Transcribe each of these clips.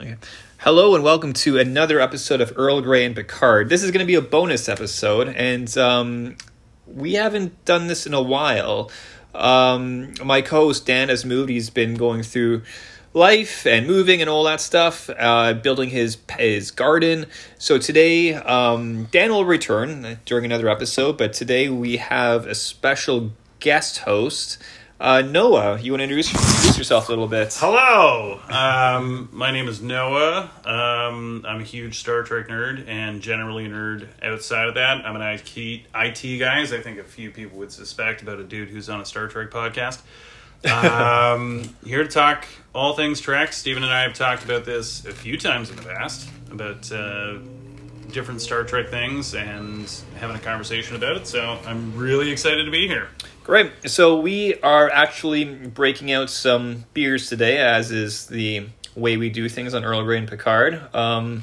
Okay. Hello and welcome to another episode of Earl Grey and Picard. This is going to be a bonus episode, and um, we haven't done this in a while. Um, my co-host Dan has moved. He's been going through life and moving and all that stuff, uh, building his his garden. So today, um, Dan will return during another episode, but today we have a special guest host. Uh, Noah, you want to introduce, introduce yourself a little bit? Hello, um, my name is Noah. Um, I'm a huge Star Trek nerd and generally a nerd outside of that. I'm an IT, IT guy, as I think a few people would suspect about a dude who's on a Star Trek podcast. Um, here to talk all things Trek. Stephen and I have talked about this a few times in the past about uh, different Star Trek things and having a conversation about it. So I'm really excited to be here. Great. So we are actually breaking out some beers today, as is the way we do things on Earl Grey and Picard. Um,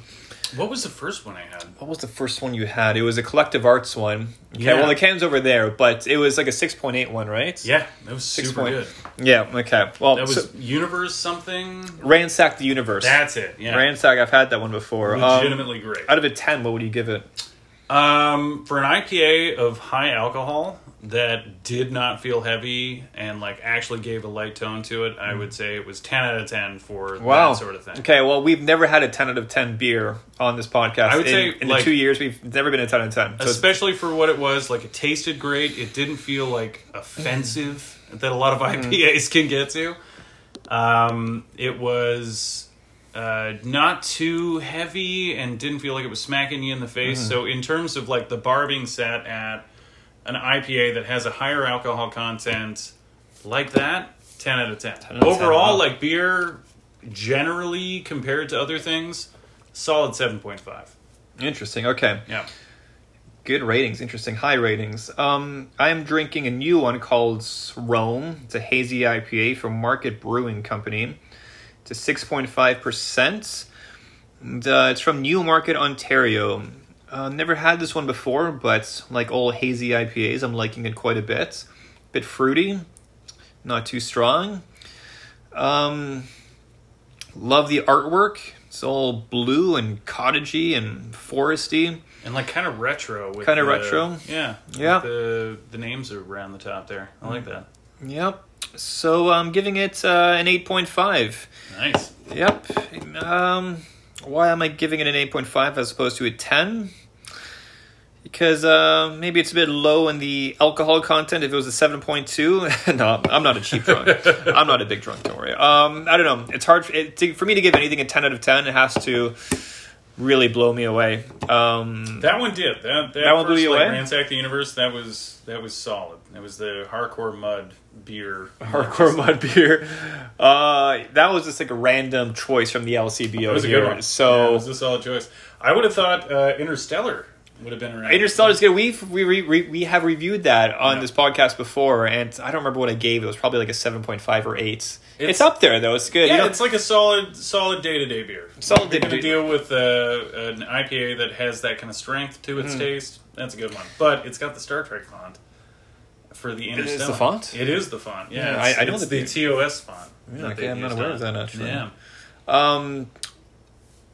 What was the first one I had? what was the first one you had? It was a Collective Arts one. Okay, Yeah. well the can's over there, but it was like a six point eight one, right? Yeah, that was super point- good. Yeah. Okay. Well, That was so- Universe something. Ransack the Universe. That's it. Yeah, Ransack. I've had that one before. Um, legitimately great. out of a ten, what would you give it? Um, for an IPA of high alcohol that did not feel heavy and like actually gave a light tone to it, I would say it was ten out of ten for Wow. that sort of thing. Okay. Well, we've never had a ten out of ten beer on this podcast. I would in, say, in like- the two years we've never been a ten out of ten. So Especially for what it was, like it tasted great. It didn't feel like offensive that a lot of Mm-hmm. IPAs can get to. Um, it was uh, not too heavy and didn't feel like it was smacking you in the face. Mm-hmm. So in terms of like the bar being set at an IPA that has a higher alcohol content like that, ten out of ten. out of 10, Overall, wow. like beer, generally compared to other things, solid seven point five. interesting. Okay. Yeah. Good ratings, interesting high ratings. Um, I am drinking a new one called Rome. It's a hazy IPA from Market Brewing Company. It's a six point five percent. Uh, it's from Newmarket, Ontario. Uh, never had this one before, but like all hazy IPAs, I'm liking it quite a bit. Bit fruity, not too strong. Um, love the artwork. It's all blue and cottagey and foresty. And like kind of retro Kinda retro? Yeah. Yeah. The the names are around the top there. I like that. Yep. So I'm giving it uh, an 8.5. Nice. Yep. Um, why am I giving it an 8.5 as opposed to a 10? Because uh, maybe it's a bit low in the alcohol content. If it was a 7.2, no, I'm not a cheap drunk. I'm not a big drunk, don't worry. Um, I don't know. It's hard for, it, to, for me to give anything a 10 out of 10. It has to really blow me away. Um, That one did. That that, That one blew you like, away? Ransack the Universe. That was that was solid. That was the hardcore mud beer. hardcore mud beer. Uh, that was just like a random choice from the LCBO That was a good one. So yeah, it was a solid choice. I would have thought uh, Interstellar would have been around. Interstellar's good. We've we re, re, we have reviewed that on Yeah. this podcast before, and I don't remember what I gave. It was probably like a seven point five or eight. It's, It's- up there though. It's good. Yeah, You know, it's like a solid, solid day to day beer. Solid going to deal with uh, an IPA that has that kind of strength to its taste. That's a good one. But it's got the Star Trek font for the is Interstellar. the font? It is the font. Yeah, Yeah, it's, I- I know it's the- the TOS font. Yeah, okay, I'm not aware of that, actually. Yeah. um,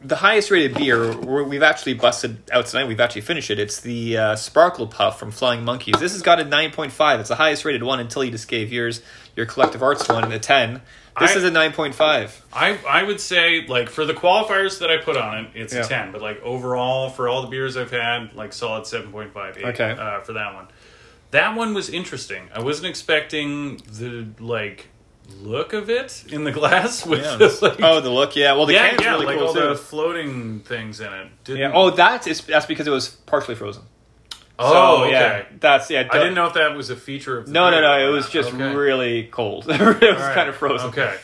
the highest rated beer we've actually busted out tonight. We've actually finished it. It's the uh, Sparkle Puff from Flying Monkeys. This has got a nine point five. It's the highest rated one until you just gave yours your Collective Arts one a ten. This I- is a nine point five. I I would say like for the qualifiers that I put on it, it's Yeah. a ten. But like overall, for all the beers I've had, like solid seven point five eight. Okay. Uh, for that one, that one was interesting. I wasn't expecting the like look of it in the glass with Yeah. the, like, oh, the look, yeah. Well, the yeah, can's yeah, really like cool all too. the floating things in it. Didn't, Yeah. Oh, that is that's because it was partially frozen. oh, So, okay. yeah, that's yeah. I didn't know if that was a feature of the No, no, no. It was just Okay. really cold. it was All right. kind of frozen. Okay.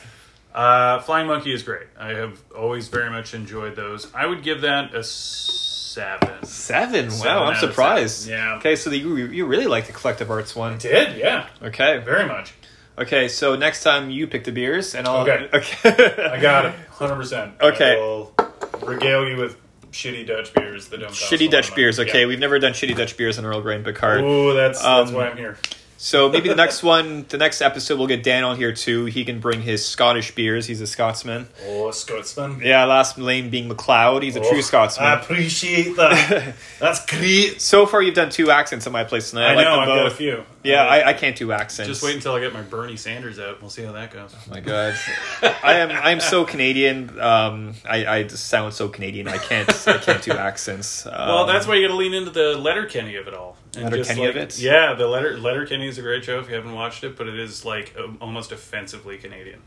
Uh, Flying Monkey is great. I have always very much enjoyed those. I would give that a seven. Seven. Seven wow, I'm surprised. Yeah. Okay, so the, you you really like the collective arts one. Did yeah, Okay. very much. Okay. So next time you pick the beers, and I'll. Okay. Okay. I got it, hundred percent. Okay. I will regale you with shitty Dutch beers that don't. Shitty Dutch beers. Okay, Yeah. we've never done shitty Dutch beers in Earl Grey and Picard. Ooh, that's that's Um, why I'm here. So maybe the next one, the next episode, we'll get Dan on here too. He can bring his Scottish beers. He's a Scotsman. Oh, Scotsman. Yeah, last name being McLeod. He's a true Oh, Scotsman. I appreciate that. That's great. so far, you've done two accents on my place tonight. I, I like know, them I've got a few. Yeah, Uh, I, I can't do accents. Just wait until I get my Bernie Sanders out. We'll see how that goes. Oh my god, I am I am so Canadian. Um, I, I just sound so Canadian. I can't I can't do accents. Um, Well, that's why you got to lean into the Letterkenny of it all. And Letterkenny just of it? Yeah, the Letter Letterkenny is a great show if you haven't watched it, but it is like almost offensively Canadian.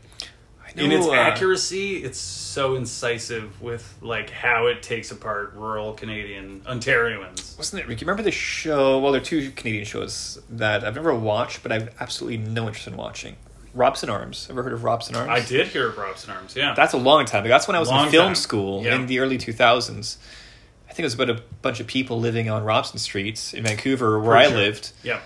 I know, In its uh, accuracy, it's so incisive with like how it takes apart rural Canadian Ontarians. Wasn't it? Ricky? Remember the show? Well, there are two Canadian shows that I've never watched, but I've absolutely no interest in watching. Robson Arms. Ever heard of Robson Arms? I did hear of Robson Arms, yeah. That's a long time ago. That's when I was Long in film time. school Yeah. in the early 2000s. I think it was about a bunch of people living on Robson Street in Vancouver, where I sure. lived. yeah.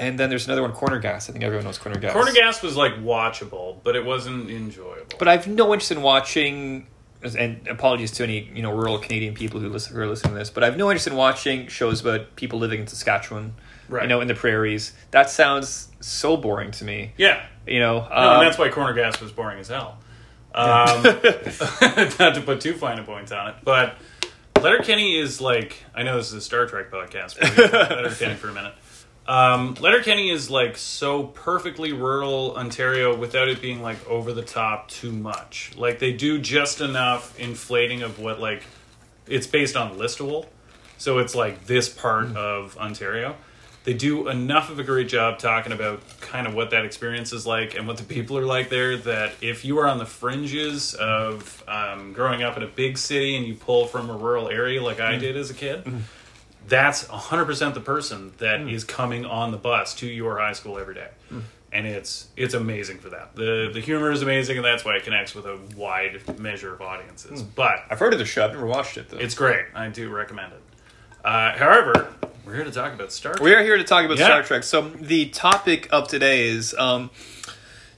And then there's another one, Corner Gas. I think everyone knows Corner Gas. Corner Gas was like watchable, but it wasn't enjoyable. But I've no interest in watching. And apologies to any you know rural Canadian people who listen who are listening to this, but I've no interest in watching shows about people living in Saskatchewan, Right. you know, in the prairies. That sounds so boring to me. yeah. You know, No, um, and that's why Corner Gas was boring as hell. Um, not to put too fine a point on it, but Letterkenny is like I know this is a Star Trek podcast, but we can talk Letterkenny for a minute. Um, Letterkenny is like so perfectly rural Ontario without it being like over the top too much. Like they do just enough inflating of what like it's based on Listowel, so it's like this part of Ontario. They do enough of a great job talking about kind of what that experience is like and what the people are like there. That if you are on the fringes of um, growing up in a big city and you pull from a rural area like I did as a kid, that's 100% the person that is coming on the bus to your high school every day. And it's it's amazing for that. The the humor is amazing and that's why it connects with a wide measure of audiences. But I've heard of the show. I've never watched it though. it's great. I do recommend it. Uh, however, we're here to talk about Star Trek. We are here to talk about Yeah. Star Trek. So the topic of today is, um,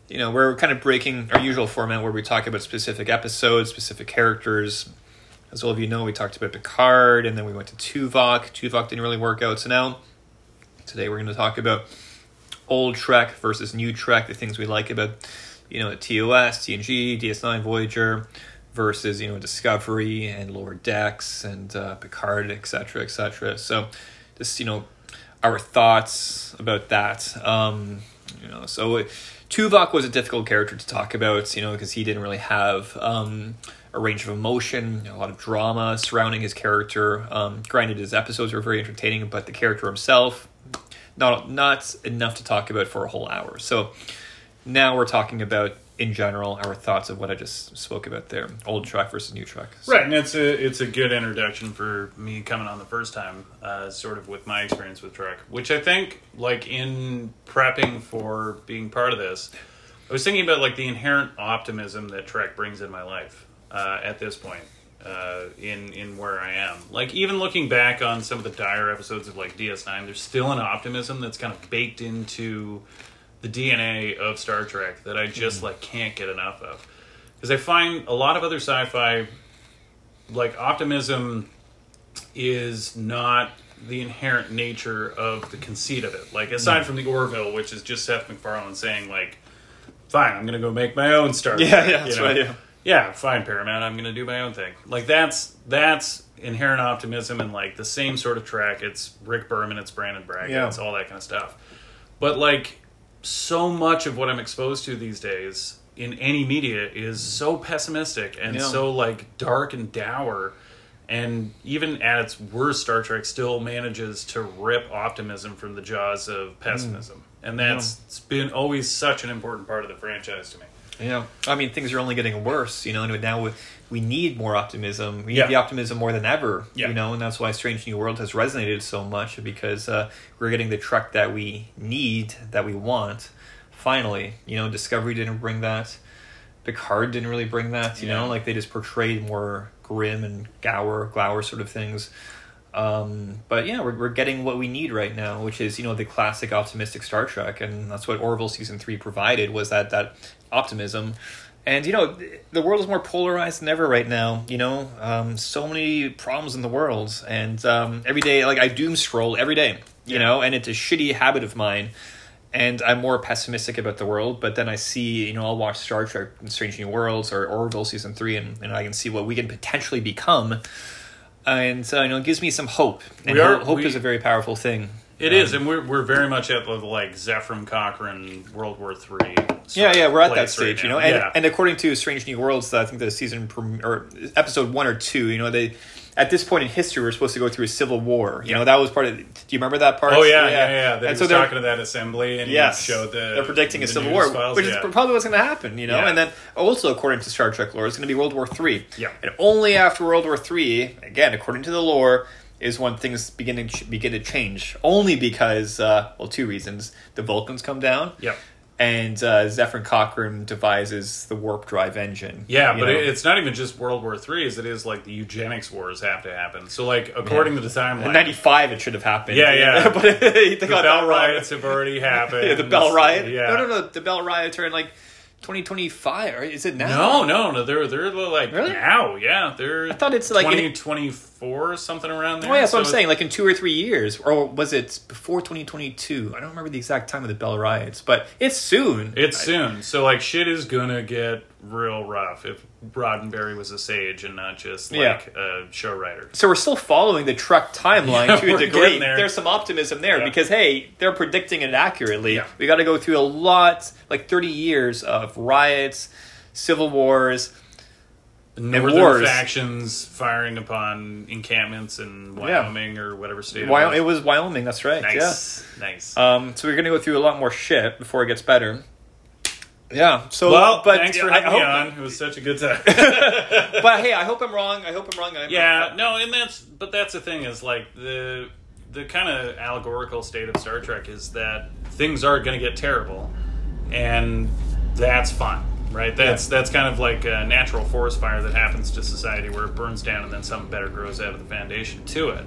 you know, we're kind of breaking our usual format where we talk about specific episodes, specific characters. As all of you know, we talked about Picard, and then we went to Tuvok. Tuvok didn't really work out, so now today we're going to talk about old Trek versus new Trek, the things we like about, you know, TOS, TNG, DS9, Voyager, versus you know Discovery and Lower Decks and uh, Picard, etc., etc. So, just you know, our thoughts about that. Um, you know, so it, Tuvok was a difficult character to talk about, you know, because he didn't really have um, a range of emotion, a lot of drama surrounding his character. Um, granted, his episodes were very entertaining, but the character himself, not not enough to talk about for a whole hour. So now we're talking about in general our thoughts of what I just spoke about there, old Trek versus new Trek. So- Right, and it's a it's a good introduction for me coming on the first time, uh, sort of with my experience with Trek, which I think, like in prepping for being part of this, I was thinking about like the inherent optimism that Trek brings in my life uh, at this point. Uh, in in where I am, like even looking back on some of the dire episodes of like DS9, there's still an optimism that's kind of baked into the DNA of Star Trek that I just like can't get enough of. Because I find a lot of other sci-fi like optimism is not the inherent nature of the conceit of it. Like aside from the Orville, which is just Seth MacFarlane saying like, "Fine, I'm going to go make my own Star Yeah, Trek," yeah, you that's know? right. Yeah. Yeah, fine, Paramount. I'm going to do my own thing. Like that's that's inherent optimism and like the same sort of track. It's Rick Berman, it's Brannon Braga, Yeah. it's all that kind of stuff. But like so much of what I'm exposed to these days in any media is so pessimistic and Yeah. so like dark and dour. And even at its worst, Star Trek still manages to rip optimism from the jaws of pessimism. Mm. And that's it's been always such an important part of the franchise to me. Yeah, I mean things are only getting worse. You know, and now we, we need more optimism. We need Yeah. the optimism more than ever. Yeah. You know, and that's why Strange New World has resonated so much because uh, we're getting the Trek that we need, that we want. Finally, you know, Discovery didn't bring that. Picard didn't really bring that. You Yeah. know, like they just portrayed more grim and gower, glower sort of things. Um, but yeah, we're, we're getting what we need right now, which is you know the classic optimistic Star Trek, and that's what Orville season three provided was that that optimism. And you know the world is more polarized than ever right now. You know, um, so many problems in the world, and um, every day like I doom scroll every day. You Yeah. know, and it's a shitty habit of mine. and I'm more pessimistic about the world. But then I see, you know, I'll watch Star Trek: and Strange New Worlds or Orville season three, and, and I can see what we can potentially become. And so you know, it gives me some hope. And are- hope, we- is a very powerful thing. It is, um, and we're, we're very much at the like Zefram Cochrane World War Three. Yeah, yeah, we're at that stage, right you know. And, yeah. and according to Strange New Worlds, I think the season prem- or episode one or two, you know, they at this point in history we're supposed to go through a civil war. You know, that was part of. Do you remember that part? oh yeah, yeah, yeah. That And so they're talking to that assembly, and yes, he showed the they're predicting a civil war, files, which yeah. is probably what's going to happen. You know, Yeah. and then also according to Star Trek lore, it's going to be World War Three. Yeah. and only after World War Three, again according to the lore. Is when things begin to begin to change. Only because, uh, well, two reasons: the Vulcans come down, Yep. And uh, Zephyr Cochrane devises the warp drive engine. Yeah, but know? it's not even just World War Three, as it is like the eugenics wars have to happen. So, like, according to the in timeline, '95 it should have happened. Yeah, yeah. but the Bell riots have already happened. Yeah, the Bell riot. Yeah. No, no, no. The Bell riots are in like 2025. Or is it now? No, no, no. They're they're like Really? now. Yeah, they're. I thought it's like in- twenty twenty four something around there. Oh, yeah, that's what So I'm saying. Like in two or three years, or was it before 2022? I don't remember the exact time of the Bell riots, but it's soon. It's soon. So like shit is gonna get real rough if Roddenberry was a sage and not just Yeah. like a show writer. so we're still following the Trek timeline Yeah, to a degree. there. There's some optimism there Yeah. because hey, they're predicting it accurately. Yeah. We got to go through a lot, like 30 years of riots, civil wars. Northern wars. factions firing upon encampments in Yeah. Wyoming or whatever state. Wyoming, it was Wyoming. That's right. was. Yeah. Nice, nice. Um, so we're gonna go through a lot more shit before it gets better. Yeah. So, well, but thanks for I having me on. It was such a good time. But hey, I hope I'm wrong. I hope I'm wrong. I'm, yeah, no, and that's but that's the thing is like the the kind of allegorical state of Star Trek is that things are going to get terrible, and that's fine, right? That's that's kind of like a natural forest fire that happens to society where it burns down and then something better grows out of the foundation to it.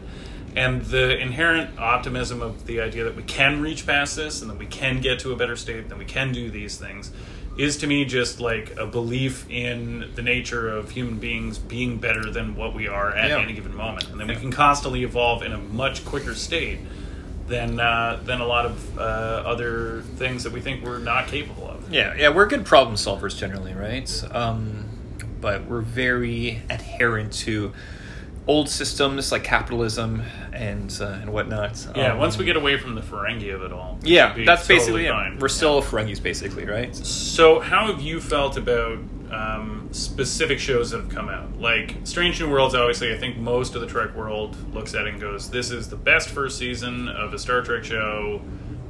And the inherent optimism of the idea that we can reach past this and that we can get to a better state, that we can do these things, is to me just like a belief in the nature of human beings being better than what we are at Yeah. any given moment, and then we can constantly evolve in a much quicker state than uh, than a lot of uh, other things that we think we're not capable of. Yeah, yeah, we're good problem solvers generally, right? Um, but we're very adherent to old systems like capitalism and uh, and whatnot. Yeah, Um, once we get away from the Ferengi of it all, yeah, that's totally basically it. fine. We're still Ferengis, basically, right? So, how have you felt about um, specific shows that have come out? Like Strange New Worlds, obviously, I think most of the Trek world looks at it and goes, "This is the best first season of a Star Trek show."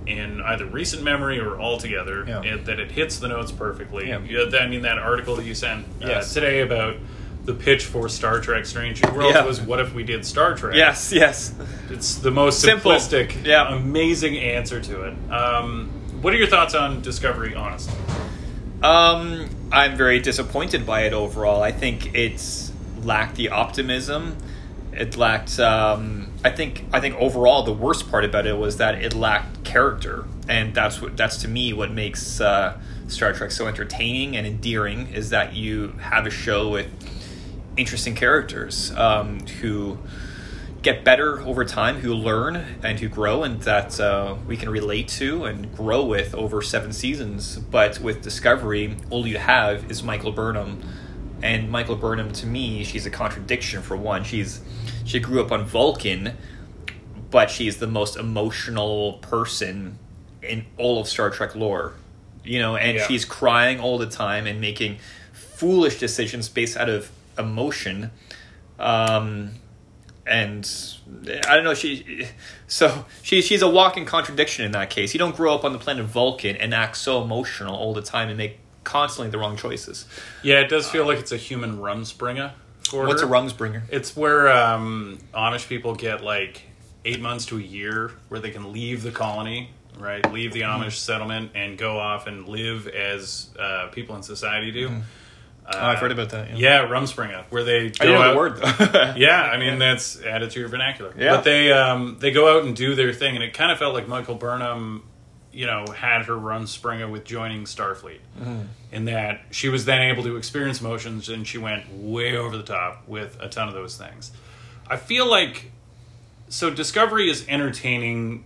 In either recent memory or altogether, Yeah. it, that it hits the notes perfectly. Yeah. I mean, that article that you sent uh, Yes. today about the pitch for Star Trek: Strange New Worlds Yeah. was, "What if we did Star Trek?" Yes, yes. It's the most Simple. simplistic, Yeah. amazing answer to it. Um, what are your thoughts on Discovery, honestly? Um, I'm very disappointed by it overall. I think it's lacked the optimism. It lacked. Um, I think. I think overall, the worst part about it was that it lacked character, and that's what. That's to me what makes uh, Star Trek so entertaining and endearing is that you have a show with interesting characters um, who get better over time, who learn and who grow, and that uh, we can relate to and grow with over seven seasons. But with Discovery, all you have is Michael Burnham, and Michael Burnham to me, she's a contradiction. For one, she's she grew up on Vulcan, but she's the most emotional person in all of Star Trek lore. You know, and Yeah. she's crying all the time and making foolish decisions based out of emotion. Um, and I don't know. She so she she's a walking contradiction in that case. You don't grow up on the planet Vulcan and act so emotional all the time and make constantly the wrong choices. Yeah, it does feel like it's a human rumspringa for What's a her. Rumspringa? It's where um, Amish people get like eight months to a year where they can leave the colony, right? Leave the Mm-hmm. Amish settlement and go off and live as uh, people in society do. Oh, I've heard about that. Yeah, rumspringa, where they go didn't know out. the word though. Yeah, I mean that's added to your vernacular. Yeah. But they um, they go out and do their thing, and it kind of felt like Michael Burnham, you know, had her rumspringa with joining Starfleet, Mm-hmm. in that she was then able to experience emotions, and she went way over the top with a ton of those things. I feel like so Discovery is entertaining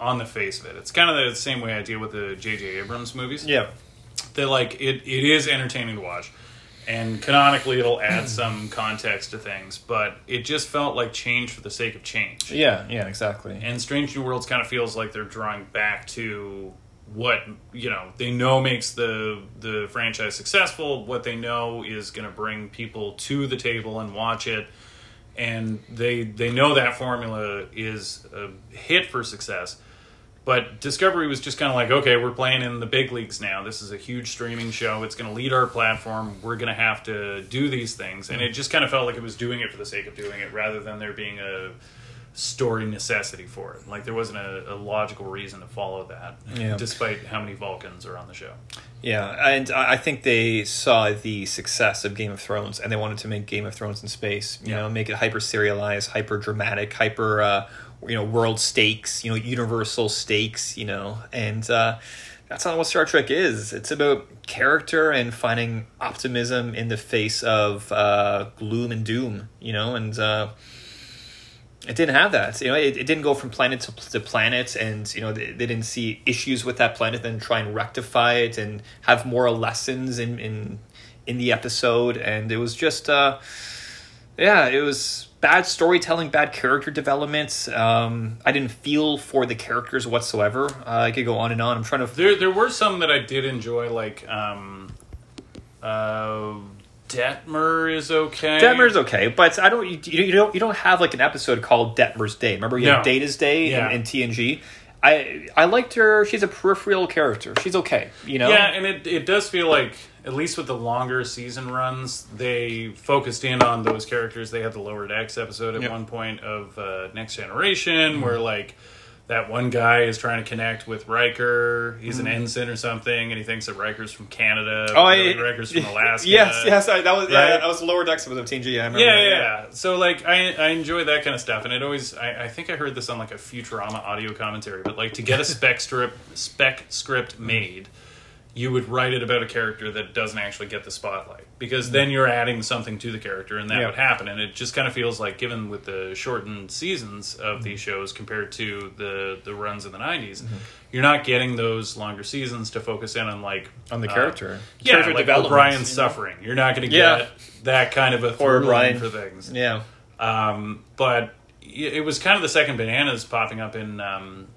on the face of it. It's kind of the same way I deal with the J.J. Abrams movies. Yeah. That like it, it is entertaining to watch, and canonically it'll add some context to things, but it just felt like change for the sake of change. Yeah, yeah, exactly. And Strange New Worlds kind of feels like they're drawing back to what you know they know makes the the franchise successful. What they know is going to bring people to the table and watch it, and they they know that formula is a hit for success. But Discovery was just kind of like, okay, we're playing in the big leagues now. This is a huge streaming show. It's going to lead our platform. We're going to have to do these things, and it just kind of felt like it was doing it for the sake of doing it, rather than there being a story necessity for it. Like there wasn't a, a logical reason to follow that, Yeah. despite how many Vulcans are on the show. Yeah, and I think they saw the success of Game of Thrones, and they wanted to make Game of Thrones in space. You Yeah. know, make it hyper serialized, hyper dramatic, hyper uh, you know world stakes. You know, universal stakes. You know, and uh, that's not what Star Trek is. It's about character and finding optimism in the face of uh, gloom and doom. You know, and. Uh, it didn't have that. You know, it, it didn't go from planet to, to planet, and you know they, they didn't see issues with that planet, then try and rectify it and have moral lessons in in in the episode. And it was just, uh, yeah, it was bad storytelling, bad character development. Um, I didn't feel for the characters whatsoever. Uh, I could go on and on. I'm trying to. There, there were some that I did enjoy, like um, uh, Detmer is okay. Detmer's okay, but I don't. You, you don't. You don't have like an episode called Detmer's Day. Remember, you had No. Data's Day Yeah. in, in TNG. I I liked her. She's a peripheral character. She's okay. You know. Yeah, and it it does feel like at least with the longer season runs, they focused in on those characters. They had the Lower Decks episode at Yep. one point of uh, Next Generation, where like that one guy is trying to connect with Riker. He's an ensign or something, and he thinks that Riker's from Canada. Oh, I, Riker's from Alaska. Yes, yes, I, that was Right? that, that was the lower decks of TNG. Yeah, I remember Yeah, that, yeah, yeah. So like, I I enjoy that kind of stuff, and it always I, I think I heard this on like a Futurama audio commentary, but like to get a spec strip spec script made, you would write it about a character that doesn't actually get the spotlight because then you're adding something to the character, and that Yeah. would happen. And it just kind of feels like, given with the shortened seasons of Mm-hmm. these shows compared to the the runs in the '90s. Mm-hmm. You're not getting those longer seasons to focus in on like on the uh, character. yeah, character like O'Brien's you know? suffering. You're not going to Yeah. get that kind of a Poor O'Brien. for things. Yeah, Um, but it was kind of the second bananas popping up in um,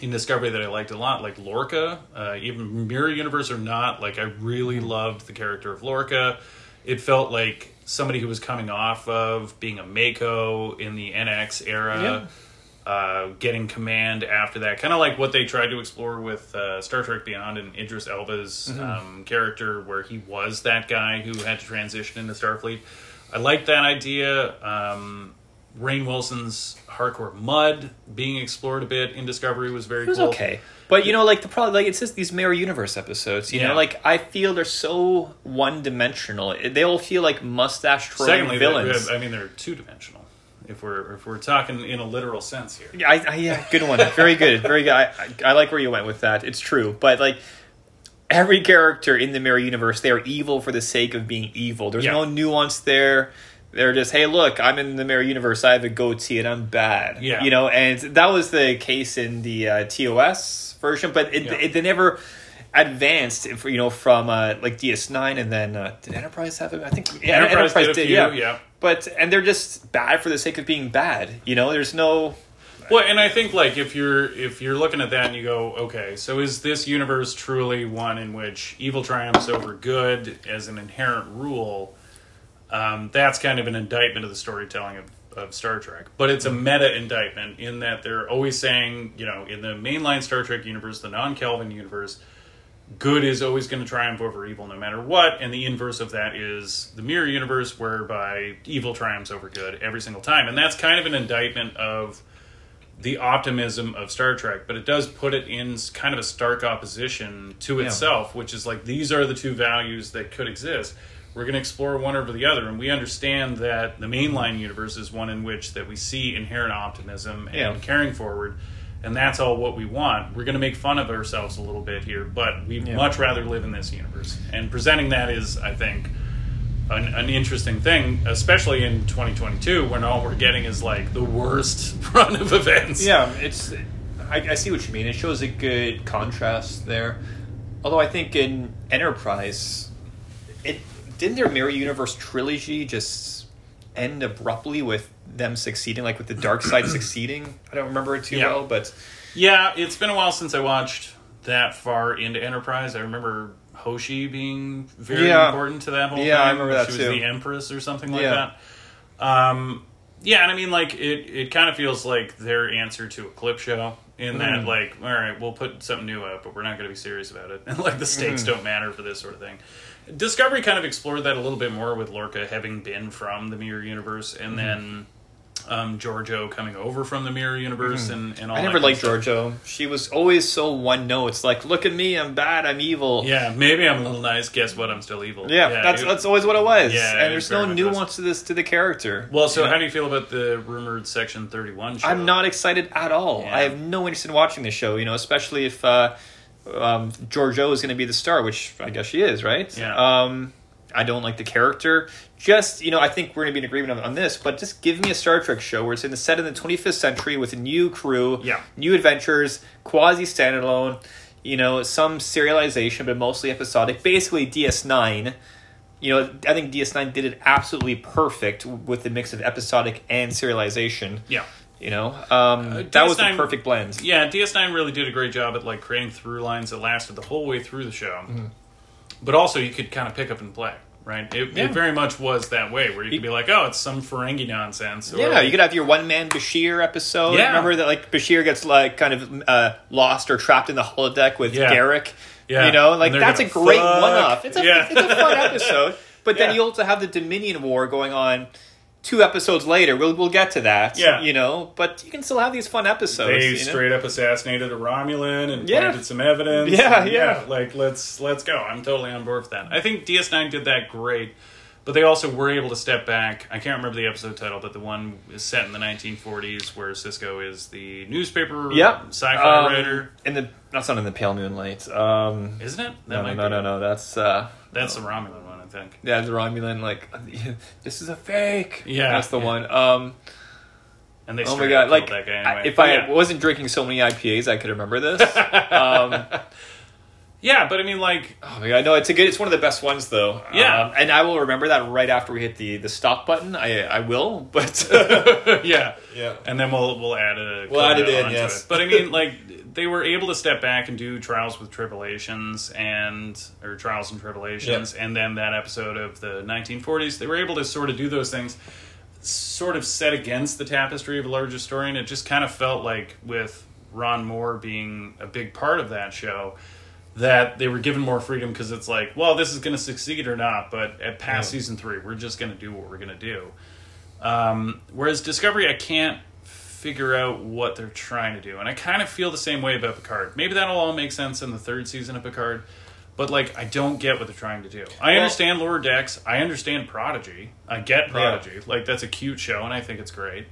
in Discovery that I liked a lot, like Lorca, uh, even Mirror Universe or not. Like I really loved the character of Lorca. It felt like somebody who was coming off of being a MACO in the NX era. Uh, getting command after that, kind of like what they tried to explore with uh, Star Trek Beyond and Idris Elba's um, character, where he was that guy who had to transition into Starfleet. I like that idea. Um, Rainn Wilson's Harcourt Mudd being explored a bit in Discovery was very it was cool. okay. But you know, like the problem, like it's just these mirror universe episodes. You Yeah. know, like I feel they're so one dimensional. They all feel like mustache twirling Secondly, villains. they're- I mean, they're two dimensional. If we're if we're talking in a literal sense here, Yeah, I, I, yeah, good one. Very good. Very good. I, I, I like where you went with that. It's true. But like every character in the mirror universe, they are evil for the sake of being evil. There's Yeah. no nuance there. They're just, hey, look, I'm in the mirror universe. I have a goatee and I'm bad. Yeah. You know, and that was the case in the uh, TOS version, but it, Yeah. it, they never advanced, you know, from uh, like DS9 and then uh, did Enterprise have it? I think yeah, Enterprise did a few, yeah. yeah. But and they're just bad for the sake of being bad. You know, there's no Well, and I think like if you're if you're looking at that and you go, okay, so is this universe truly one in which evil triumphs over good as an inherent rule? Um, that's kind of an indictment of the storytelling of, of Star Trek, but it's a meta indictment in that they're always saying, you know, in the mainline Star Trek universe, the non-Kelvin universe, good is always going to triumph over evil no matter what, and the inverse of that is the mirror universe, whereby evil triumphs over good every single time, and that's kind of an indictment of the optimism of Star Trek, but it does put it in kind of a stark opposition to Yeah. itself, which is like these are the two values that could exist. We're going to explore one over the other, and we understand that the mainline universe is one in which that we see inherent optimism and Yeah. carrying forward, and that's all what we want. We're going to make fun of ourselves a little bit here, but we'd Yeah. much rather live in this universe. And presenting that is, I think, an, an interesting thing, especially in 2022 when all we're getting is like the worst run of events. Yeah, it's I, I see what you mean. It shows a good contrast there. Although I think in Enterprise, it didn't their Mirror Universe trilogy just end abruptly with them succeeding, like with the dark side succeeding. I don't remember it too Yeah. well, but Yeah, it's been a while since I watched that far into Enterprise. I remember Hoshi being very Yeah. important to that whole Yeah, thing. I remember that she was too. the Empress or something like Yeah. that. Um, yeah, and I mean, like it. It kind of feels like their answer to a clip show. In that, Mhm. like, all right, we'll put something new up, but we're not going to be serious about it, and like the stakes Mm-hmm. don't matter for this sort of thing. Discovery kind of explored that a little bit more with Lorca having been from the Mirror Universe, and Mm-hmm. then um, Georgiou coming over from the Mirror Universe, and, and all. Mm-hmm. I never liked. Georgiou. She was always so one note. It's like, look at me, I'm bad, I'm evil. Yeah, maybe I'm a little nice. Guess what? I'm still evil. Yeah, that's it- that's always what it was. Yeah, and there's no nuance to this to the character. well. So, know? how do you feel about the rumored Section Thirty One show? I'm not excited at all. Yeah. I have no interest in watching the show. You know, especially if uh, um, Georgiou is going to be the star, which I guess she is, right? Yeah. Um, I don't like the character. Just you know, I think we're going to be in agreement on, on this. But just give me a Star Trek show where it's in the set in the 25th century with a new crew, Yeah. new adventures, quasi standalone. You know, some serialization, but mostly episodic. Basically, DS9. You know, I think DS9 did it absolutely perfect with the mix of episodic and serialization. Yeah, You know, um, Uh, that was the DS9 perfect blend. yeah. DS9 really did a great job at like creating through lines that lasted the whole way through the show. Mm-hmm. But also, you could kind of pick up and play. Right, it, Yeah. it very much was that way, where you could be like, "Oh, it's some Ferengi nonsense." Yeah, you could have your one man Bashir episode. Yeah. Remember that like Bashir gets like kind of uh, lost or trapped in the holodeck with Yeah. Garak. Yeah. You know, like that's a great fuck. one off. It's a Yeah. it's a fun episode. But then Yeah. you also have the Dominion War going on two episodes later. We'll we'll get to that. Yeah. You know, but you can still have these fun episodes. they you know? straight up assassinated a Romulan and Yeah. planted some evidence. Yeah, And yeah. Like let's let's go. I'm totally on board with that. I think DS9 did that great, but they also were able to step back. I can't remember the episode title, but the one is set in the 1940s where Sisko is the newspaper Yep. sci-fi Um, writer. In the that's not in the Pale Moonlight. Um, Isn't it? no, no, might no, no, it. no. That's uh, That's the Romulan think. yeah, the Romulan. Like, this is a fake. Yeah, that's the yeah. one. Um. And they Oh my god! Like, guy I- if But I yeah. wasn't drinking so many IPAs, I could remember this. um, yeah, but I mean, like, oh my god! No, it's a good. It's one of the best ones, though. Yeah. Um, and I will remember that right after we hit the the stop button. I I will, but yeah, yeah. and then we'll we'll add a We'll add it in, onto yes. But I mean, like they were able to step back and do trials with tribulations and or trials and tribulations, and then that episode of the 1940s, they were able to sort of do those things, sort of set against the tapestry of a larger story, and it just kind of felt like with Ron Moore being a big part of that show. That they were given more freedom because it's like, well, this is going to succeed or not, but at past Yeah. season three, we're just going to do what we're going to do. Um, whereas Discovery, I can't figure out what they're trying to do, and I kind of feel the same way about Picard. Maybe that'll all make sense in the third season of Picard, but like I don't get what they're trying to do. I Well- understand Lower Decks. I understand Prodigy. I get Prodigy. Like that's a cute show, and I think it's great.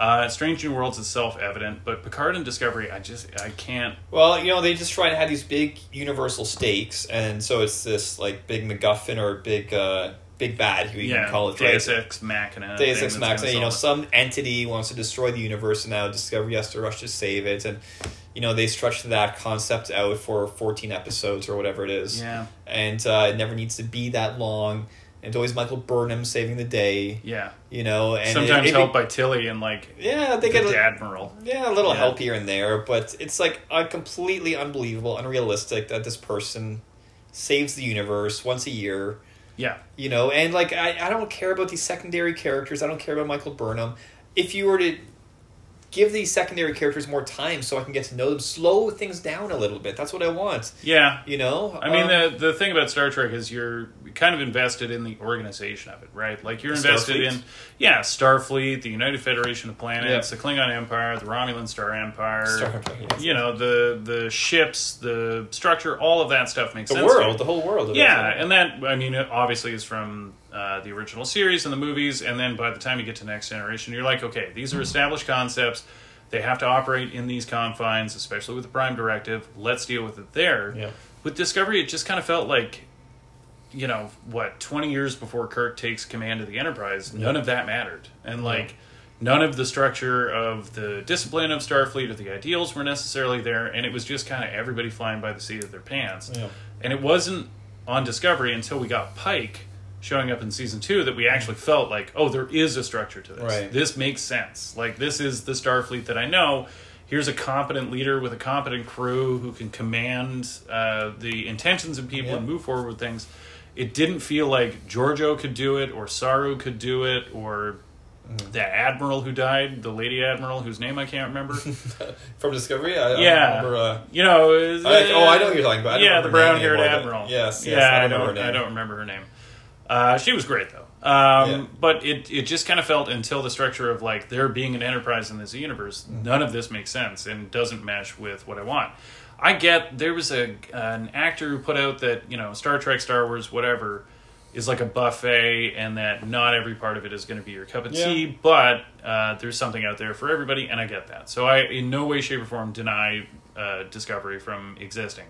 Uh, Strange New Worlds is self evident, but Picard and Discovery, I just I can't. Well, you know, they just try to have these big universal stakes, and so it's this like big MacGuffin or big uh, big bad, who you Yeah, can call it. right? Deus Ex Machina. Deus Ex Machina, you know, some entity wants to destroy the universe, and now Discovery has to rush to save it, and you know they stretch that concept out for fourteen episodes or whatever it it. is, Yeah, and uh, it never needs to be that long. And it's always Michael Burnham saving the day, yeah. you know, and Sometimes it, it- helped by Tilly and like yeah, they the get a, Admiral. yeah, a little Yeah. help here and there, but it's like a completely unbelievable, unrealistic that this person saves the universe once a year Yeah, you know and like I, I don't care about these secondary characters i don't care about michael burnham if you were to give these secondary characters more time so i can get to know them slow things down a little bit that's what i want yeah. you know I mean, Um, the the thing about Star Trek is you're kind of invested in the organization of it, right? Like you're invested Starfleet? in, yeah, Starfleet, the United Federation of Planets, Yeah. the Klingon Empire, the Romulan Star Empire. Star- yes. You know the the ships, the structure, all of that stuff makes the sense. to world the whole world of it. Yeah, and that I mean, it obviously is from uh, the original series and the movies, and then by the time you get to Next Generation, you're like, okay, these are established concepts. They have to operate in these confines, especially with the Prime Directive. Let's deal with it there. Yeah. With Discovery, it just kind of felt like, you know, what twenty years before Kirk takes command of the Enterprise, none of that mattered, and like. None of the structure of the discipline of Starfleet or the ideals were necessarily there, and it was just kind of everybody flying by the seat of their pants. Yeah. And it wasn't on Discovery until we got Pike showing up in season two that we actually felt like, oh, there is a structure to this. Right. This makes sense. Like, this is the Starfleet that I know. Here's a competent leader with a competent crew who can command uh, the intentions of people Yeah. and move forward with things. It didn't feel like Georgiou could do it, or Saru could do it, or Mm-hmm. the admiral who died, the lady admiral whose name I can't remember. From Discovery, I, I yeah, remember. Uh, you know, I- oh, I know what you're talking about. I yeah, the remember her name brown-haired admiral. yes, yes, yeah, I I, don't. I don't remember her name. Uh, she was great though. Um, Yeah. But it it just kind of felt until the structure of like there being an enterprise in this universe, Mm-hmm. none of this makes sense and doesn't mesh with what I want. I get there was a an actor who put out that you know Star Trek, Star Wars, whatever is like a buffet, and that not every part of it is going to be your cup of Yeah. tea, but uh, there's something out there for everybody, and I get that. So I in no way, shape, or form deny uh, Discovery from existing.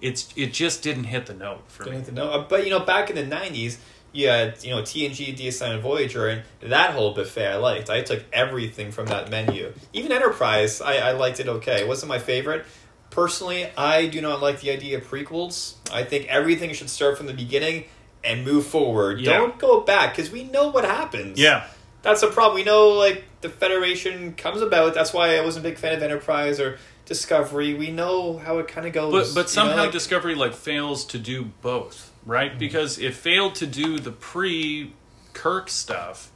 It's it just didn't hit the note for Didn't me. to know. Uh, But you know, back in the '90s, you had you know TNG, DS9, and Voyager, and that whole buffet I liked. I took everything from that menu. Even Enterprise, I, I liked it okay. It wasn't my favorite. Personally, I do not like the idea of prequels. I think everything should start from the beginning and move forward. Yeah. Don't go back because we know what happens. Yeah, that's the problem. We know like the Federation comes about. That's why I wasn't a big fan of Enterprise or Discovery. We know how it kind of goes. but you but know, somehow like- Discovery like fails to do both, right? Because it failed to do the pre Kirk stuff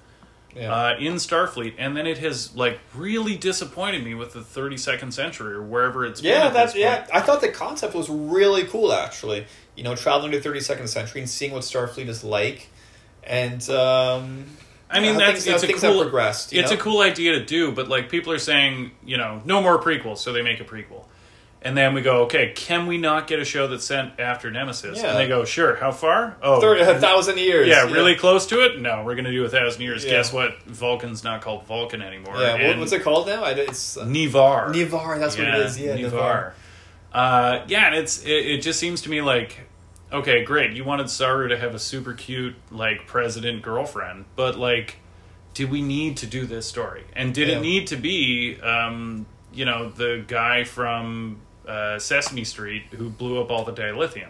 yeah. uh, in Starfleet, and then it has like really disappointed me with the 32nd century or wherever it's been Yeah, that's yeah. I thought the concept was really cool. Actually, you know, traveling to thirty second century and seeing what Starfleet is like, and um, I mean, how that's things, it's a cool progressed. it's know? a cool idea to do, but like people are saying, you know, no more prequels, so they make a prequel. And then we go, okay, can we not get a show that's sent after Nemesis? Yeah. And they go, sure. How far? Oh, Thirty, a thousand years. yeah, really close to it. No, we're going to do a thousand years. Yeah. Guess what? Vulcan's not called Vulcan anymore. Yeah, what, what's it called now? It's uh, Ni'Var. Ni'Var. That's what it is. Yeah, Ni'Var. Uh, yeah, and it's it, it just seems to me like okay, great. You wanted Saru to have a super cute like president girlfriend, but like, do we need to do this story? And did Yeah. it need to be um, you know the guy from uh, Sesame Street who blew up all the dilithium?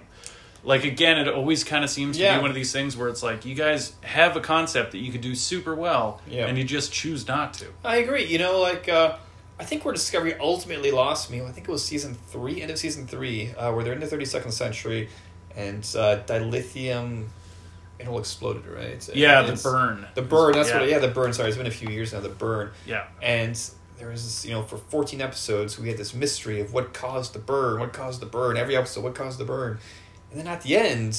Like again, it always kind of seems to Yeah. be one of these things where it's like you guys have a concept that you could do super well, Yeah. and you just choose not to. I agree. You know, like uh, I think where Discovery ultimately lost me. I think it was season three, end of season three, uh, where they're in the thirty second century, and uh, dilithium, it all exploded, right? Yeah, the burn. The burn. That's what. Yeah, the burn. Sorry, it's been a few years now. The burn. Yeah. And there was this, you know, for 14 episodes, we had this mystery of what caused the burn, what caused the burn, every episode, what caused the burn. And then at the end,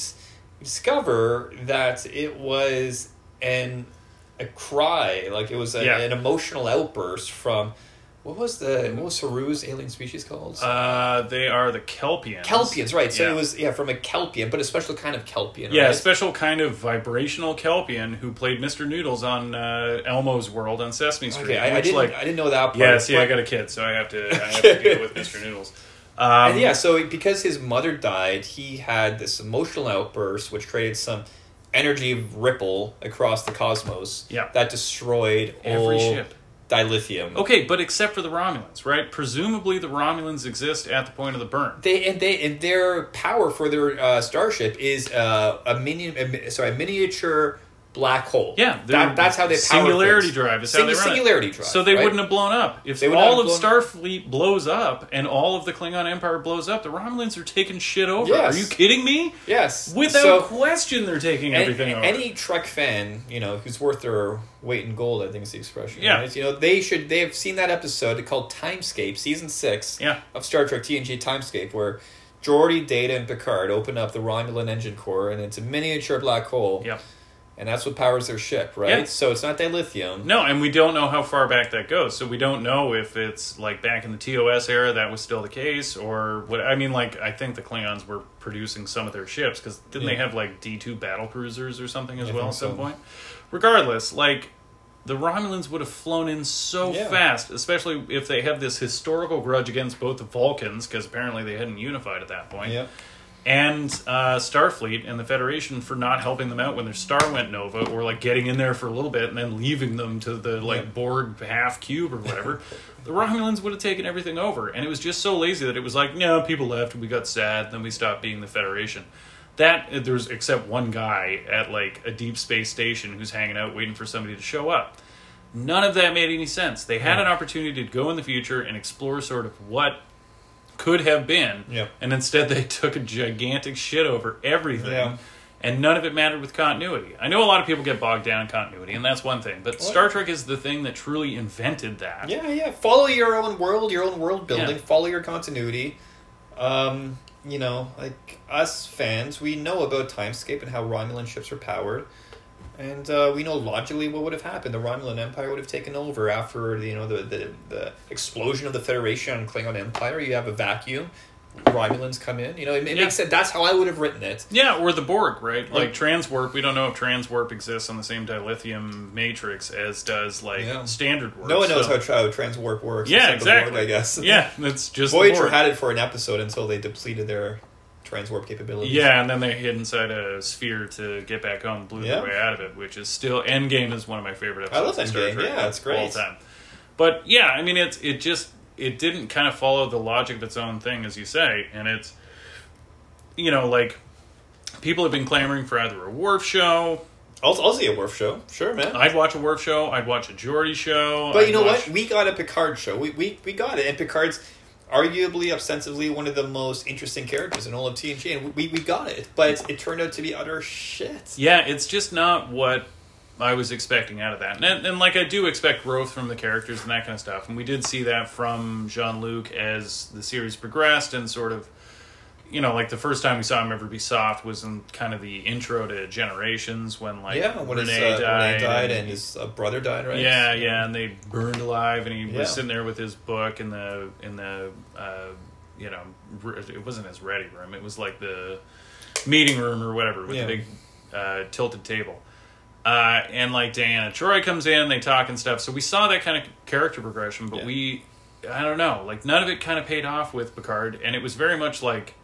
we discover that it was an a cry, like it was a, Yeah. an emotional outburst from what was the what was Saru's alien species called? Uh, they are the Kelpians. Kelpians, right? So yeah. it was yeah from a Kelpian, but a special kind of Kelpian. Yeah, a special kind of vibrational Kelpian who played Mr. Noodles on uh, Elmo's World on Sesame Street. Okay, I, I didn't like, I didn't know that part. yeah, see, I got a kid, so I have to, I have to deal with Mr. Noodles. Um, and yeah, so because his mother died, he had this emotional outburst, which created some energy ripple across the cosmos. Yeah. that destroyed Every all ship. Dilithium. Okay, but except for the Romulans, right? Presumably the Romulans exist at the point of the burn. They and they and their power for their uh, starship is uh, a mini, a, sorry, a miniature black hole. Yeah, that, that's how they singularity drive is how they run it. singularity drive. So they right? wouldn't have blown up. If all of Starfleet blows up and all of the Klingon Empire blows up, the Romulans are taking shit over. Yes. Are you kidding me? Yes, Without So- question, they're taking Any, everything over. any Trek fan, you know, who's worth their weight in gold, I think is the expression. Yeah. right? You know, they should they have seen that episode called Timescape, season six Yeah. of Star Trek TNG Timescape, where Geordi, Data, and Picard open up the Romulan engine core, and it's a miniature black hole. Yep. And that's what powers their ship, right? Yeah. So it's not dilithium. No, and we don't know how far back that goes. So we don't know if it's like back in the TOS era that was still the case, or what. I mean, like I think the Klingons were producing some of their ships because didn't they have like D two battle cruisers or something as I well at some so. point? Regardless, like the Romulans would have flown in so Yeah. fast, especially if they have this historical grudge against both the Vulcans because apparently they hadn't unified at that point. Yeah. And uh, Starfleet and the Federation for not helping them out when their star went nova, or like getting in there for a little bit and then leaving them to the like. Borg half cube or whatever. the Romulans would have taken everything over, and it was just so lazy that it was like, no, people left, we got sad, then we stopped being the Federation. That uh, there's except one guy at like a deep space station who's hanging out waiting for somebody to show up. None of that made any sense. They had an opportunity to go in the future and explore sort of what could have been, Yeah. and instead they took a gigantic shit over everything, Yeah. and none of it mattered with continuity. I know a lot of people get bogged down in continuity, and that's one thing, but Well- Star Trek is the thing that truly invented that. Yeah, yeah. Follow your own world, your own world building. Yeah. Follow your continuity. Um, you know, like us fans, we know about Timescape and how Romulan ships are powered, and uh, we know logically what would have happened. The Romulan Empire would have taken over after you know the the, the explosion of the Federation and Klingon Empire. You have a vacuum. Romulans come in. You know, it, it Yeah. makes sense. That's how I would have written it. Yeah, or the Borg, right? Like transwarp, we don't know if transwarp exists on the same dilithium matrix as does like Yeah. standard warp. No one knows so- how, how transwarp works. Yeah, the Borg, exactly. I guess. Yeah, that's just Voyager had it for an episode until they depleted their transwarp capabilities. Yeah, and then they hid inside a sphere to get back home, blew Yeah. their way out of it, which is still Endgame is one of my favorite episodes. I love of Star Endgame, Trek yeah, it's great all time. But yeah, I mean, it's it just it didn't kind of follow the logic of its own thing, as you say, and it's you know like people have been clamoring for either a Worf show. I'll, I'll see a Worf show. Sure, man. I'd watch a Worf show. I'd watch a Geordi show. but I'd you know watch- what? We got a Picard show. We, we, we got it. And Picard's arguably, ostensibly, one of the most interesting characters in all of TNG. And G, and we, we got it. But mm. it turned out to be utter shit. Yeah, it's just not what I was expecting out of that. And, and like I do expect growth from the characters and that kind of stuff. And we did see that from Jean Luc as the series progressed and sort of you know, like the first time we saw him ever be soft was in kind of the intro to Generations when like yeah, when his, uh, died, Renee died and, and- his uh, brother died, right? yeah, yeah, and they burned alive, and he Yeah. was sitting there with his book in the in the uh, you know it wasn't his ready room; it was like the meeting room or whatever with Yeah. the big uh, tilted table. Uh, and like Deanna Troi comes in, they talk and stuff. So we saw that kind of character progression, but Yeah. we, I don't know, like none of it kind of paid off with Picard, and it was very much like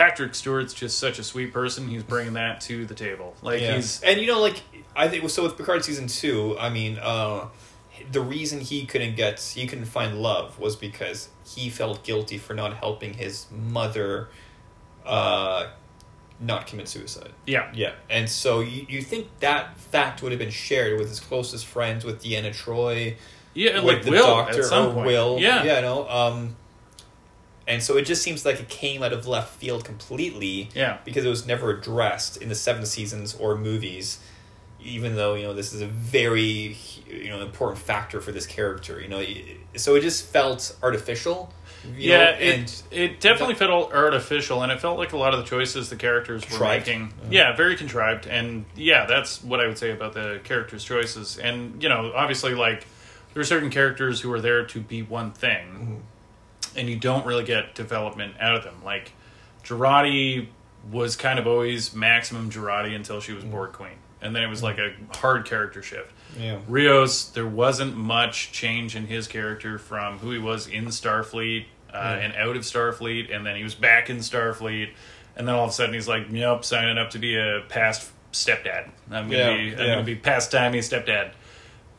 Patrick Stewart's just such a sweet person. He's bringing that to the table. Like Yeah. he's and you know, like I think so with Picard season two. I mean, uh, the reason he couldn't get he couldn't find love was because he felt guilty for not helping his mother, uh, not commit suicide. yeah, Yeah, and so you, you think that fact would have been shared with his closest friends, with Deanna Troi, yeah, with like the Will doctor at some or point. Will. yeah, yeah, no. Um, and so it just seems like it came out of left field completely yeah. because it was never addressed in the seven seasons or movies even though you know this is a very you know important factor for this character you know so it just felt artificial you yeah, know, it, it definitely felt artificial, and it felt like a lot of the choices the characters were Contrived. making. Yeah, very contrived, and yeah, that's what I would say about the characters' choices. And you know, obviously, like there are certain characters who are there to be one thing, Mm-hmm. And you don't really get development out of them. Like Jurati was kind of always maximum Jurati until she was Mm-hmm. Borg Queen, and then it was like a hard character shift. yeah Rios, there wasn't much change in his character from who he was in Starfleet uh, Yeah. and out of Starfleet, and then he was back in Starfleet, and then all of a sudden he's like, "Yep, signing up to be a past stepdad. I'm gonna Yeah, be, I'm gonna be past timey stepdad."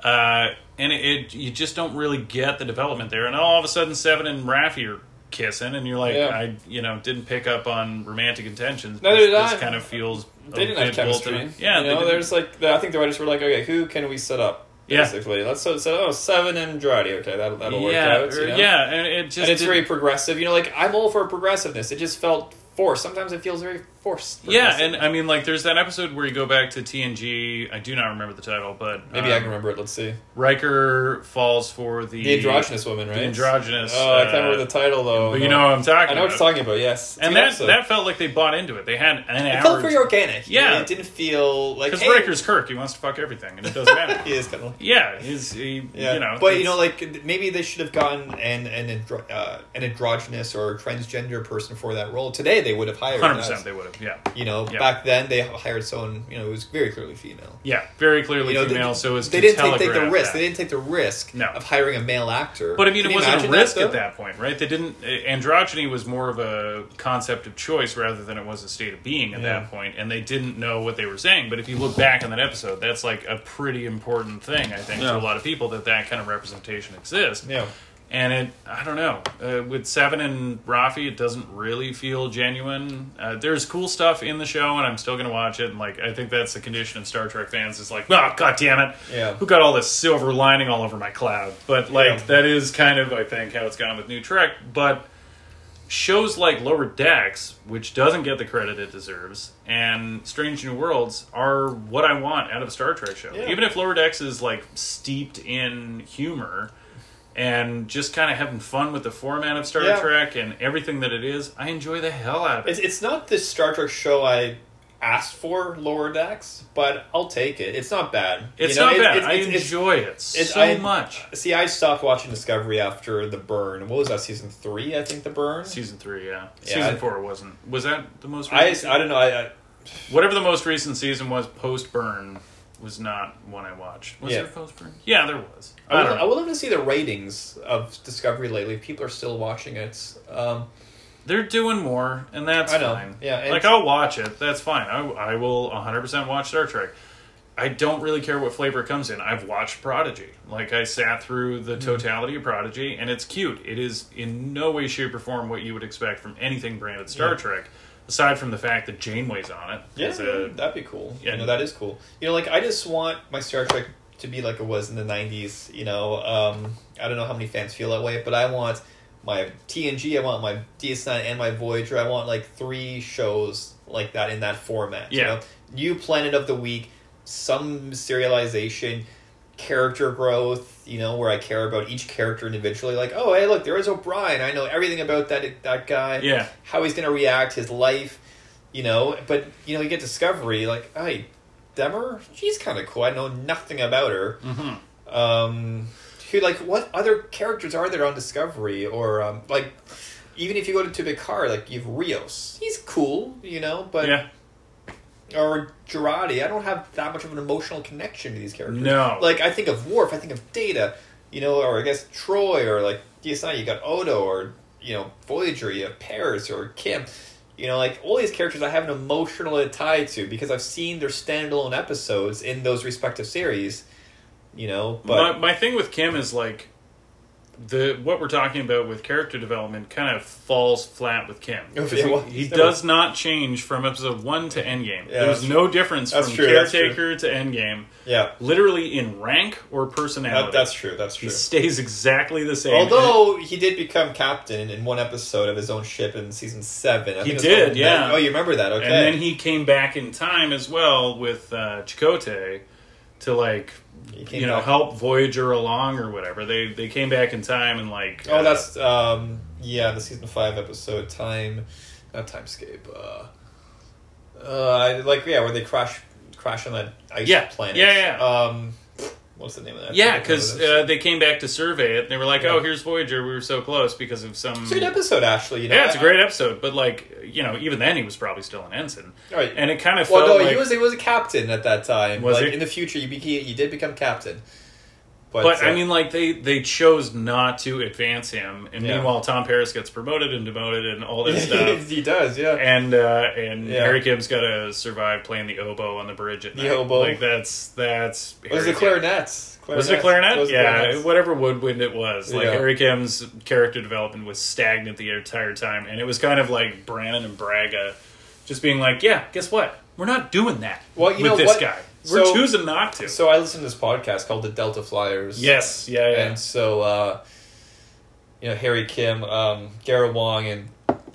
Uh, and it, it, you just don't really get the development there, and all of a sudden Seven and Raffi are kissing, and you're like, Yeah. I, you know, didn't pick up on romantic intentions. Neither This-. This kind of feels they didn't have chemistry bolted. Yeah, you know there's like i think the writers were like okay who can we set up Yeah. basically let's so, so oh seven and Jurati okay that'll, that'll work out you know? yeah, and it just and it's didn't- very progressive you know like i'm all for progressiveness it just felt forced sometimes it feels very forced Yeah, and I mean, like, there's that episode where you go back to TNG. I do not remember the title, but maybe i um, can remember it let's see Riker falls for the The androgynous woman, right? the androgynous, Oh, I can't uh, remember the title though. But you No. know what I'm talking I know what about. you're talking about. Yes, It's and that episode. that felt like they bought into it. They had an it hour. felt very organic. Yeah. it didn't feel like because hey, Riker's Kirk. He wants to fuck everything, and it doesn't matter. He is kind of. yeah, he's he, Yeah, you know, but you know, like maybe they should have gotten an an andro- uh, an androgynous or transgender person for that role. Today, they they would have hired. Hundred percent, they would have. Yeah, You know, Yeah. back then they hired someone. You know, it was very clearly female. yeah, very clearly You know, female. they, so it's they didn't take, take the risk. that. They didn't take the risk No. of hiring a male actor. But I mean, Can it wasn't a risk though? at that point, right? They didn't. uh, Androgyny was more of a concept of choice rather than it was a state of being at Yeah. that point, and they didn't know what they were saying. But if you look back on that episode, that's like a pretty important thing, I think, Yeah. to a lot of people that that kind of representation exists. Yeah. And it, I don't know, uh, with Seven and Raffi, it doesn't really feel genuine. Uh, there's cool stuff in the show, and I'm still going to watch it. And like, I think that's the condition of Star Trek fans is like, oh god damn it, Yeah. who got all this silver lining all over my cloud? But like, Yeah. that is kind of, I think, how it's gone with New Trek. But shows like Lower Decks, which doesn't get the credit it deserves, and Strange New Worlds are what I want out of a Star Trek show. Yeah. Even if Lower Decks is like steeped in humor and just kind of having fun with the format of Star Yeah. Trek and everything that it is, I enjoy the hell out of it. It's, it's not the Star Trek show I asked for, Lower Decks, but I'll take it. It's not bad. It's You know, not it- bad. it's- I it's- it's- enjoy it so I- much. See, I stopped watching Discovery after The Burn. What was that, season three, I think, The Burn? Season three, yeah. Yeah, season I- four wasn't. Was that the most? I, I don't know. I, I, Whatever the most recent season was, post burn was not one I watched. Was Yeah. there post burn? Yeah, there was. I, I would, don't I know. would love to see the ratings of Discovery lately. People are still watching it. Um, They're doing more, and that's I know. fine. Yeah, and- like I'll watch it. That's fine. I, I will 100 percent watch Star Trek. I don't really care what flavor it comes in. I've watched Prodigy. Like I sat through the Mm-hmm. totality of Prodigy, and it's cute. It is in no way, shape, or form what you would expect from anything branded Star Yeah. Trek, aside from the fact that Janeway's on it. yeah, a- that'd be cool. Yeah. You know, that is cool. You know, like I just want my Star Trek to be like it was in the '90s. You know, um, I don't know how many fans feel that way, but I want my TNG, I want my DS9 and my Voyager. I want like three shows like that in that format. You Yeah. know? New Planet of the Week, some serialization, character growth, you know, where I care about each character individually. Like, oh, hey, look, there is O'Brien. I know everything about that that guy. Yeah. How he's going to react, his life, you know. But, you know, you get Discovery, like, hey, Detmer, she's kind of cool. I know nothing about her. Mhm. Um, who, like, what other characters are there on Discovery? Or, um, like, even if you go to, to Picard, like, you have Rios. He's cool, you know, but yeah. Or Jurati. I don't have that much of an emotional connection to these characters. No. Like I think of Worf, I think of Data, you know, or I guess Troi, or like DS9, you got Odo, or you know Voyager, you have Paris or Kim. You know, like all these characters I have an emotional tie to because I've seen their standalone episodes in those respective series. You know, but my, my thing with Kim is like the what we're talking about with character development kind of falls flat with Kim. Oh, yeah, he- well, he never- does not change from episode one to Endgame. Yeah, There's no difference That's from true, caretaker to Endgame, yeah, literally in rank or personality. that, that's true. That's true. he true. stays exactly the same. Although he did become captain in one episode of his own ship in season seven, I He think it was did, yeah. Oh, you remember that? Okay. and then he came back in time as well with uh, Chakotay to like you know back- help Voyager along or whatever. They they came back in time and like Oh, uh, that's um, yeah, the season five episode time, not timescape. Uh, uh, I- like yeah, where they crash crash on that ice Yeah. planet. Yeah, yeah. Um, what's the name of that? Yeah, because what it is. uh, they came back to survey it. and They were like, Yeah. "Oh, here's Voyager. We were so close because of some." it's a good episode actually. You know, Yeah, it's a great episode. But like, you know, even then he was probably still an ensign, Right. and it kind of well, felt no, like. he was he was a captain at that time. Was like he? in the future, you became you did become captain. But, but uh, I mean, like they they chose not to advance him, and Yeah. meanwhile Tom Paris gets promoted and demoted and all this stuff. he does. Yeah. And uh, and Yeah. Harry Kim's got to survive playing the oboe on the bridge at The night. oboe. like that's that's. It was Harry the Kim. clarinets. Was it a clarinet? Yeah, clarinets. whatever woodwind it was. Like Yeah. Harry Kim's character development was stagnant the entire time, and it was kind of like Brannon and Braga just being like, "Yeah, guess what? We're not doing that Well, you with know this what? guy. We're So- choosing not to." So I listened to this podcast called the Delta Flyers. yes, yeah, yeah. And so, uh, you know, Harry Kim, um, Garrett Wang, and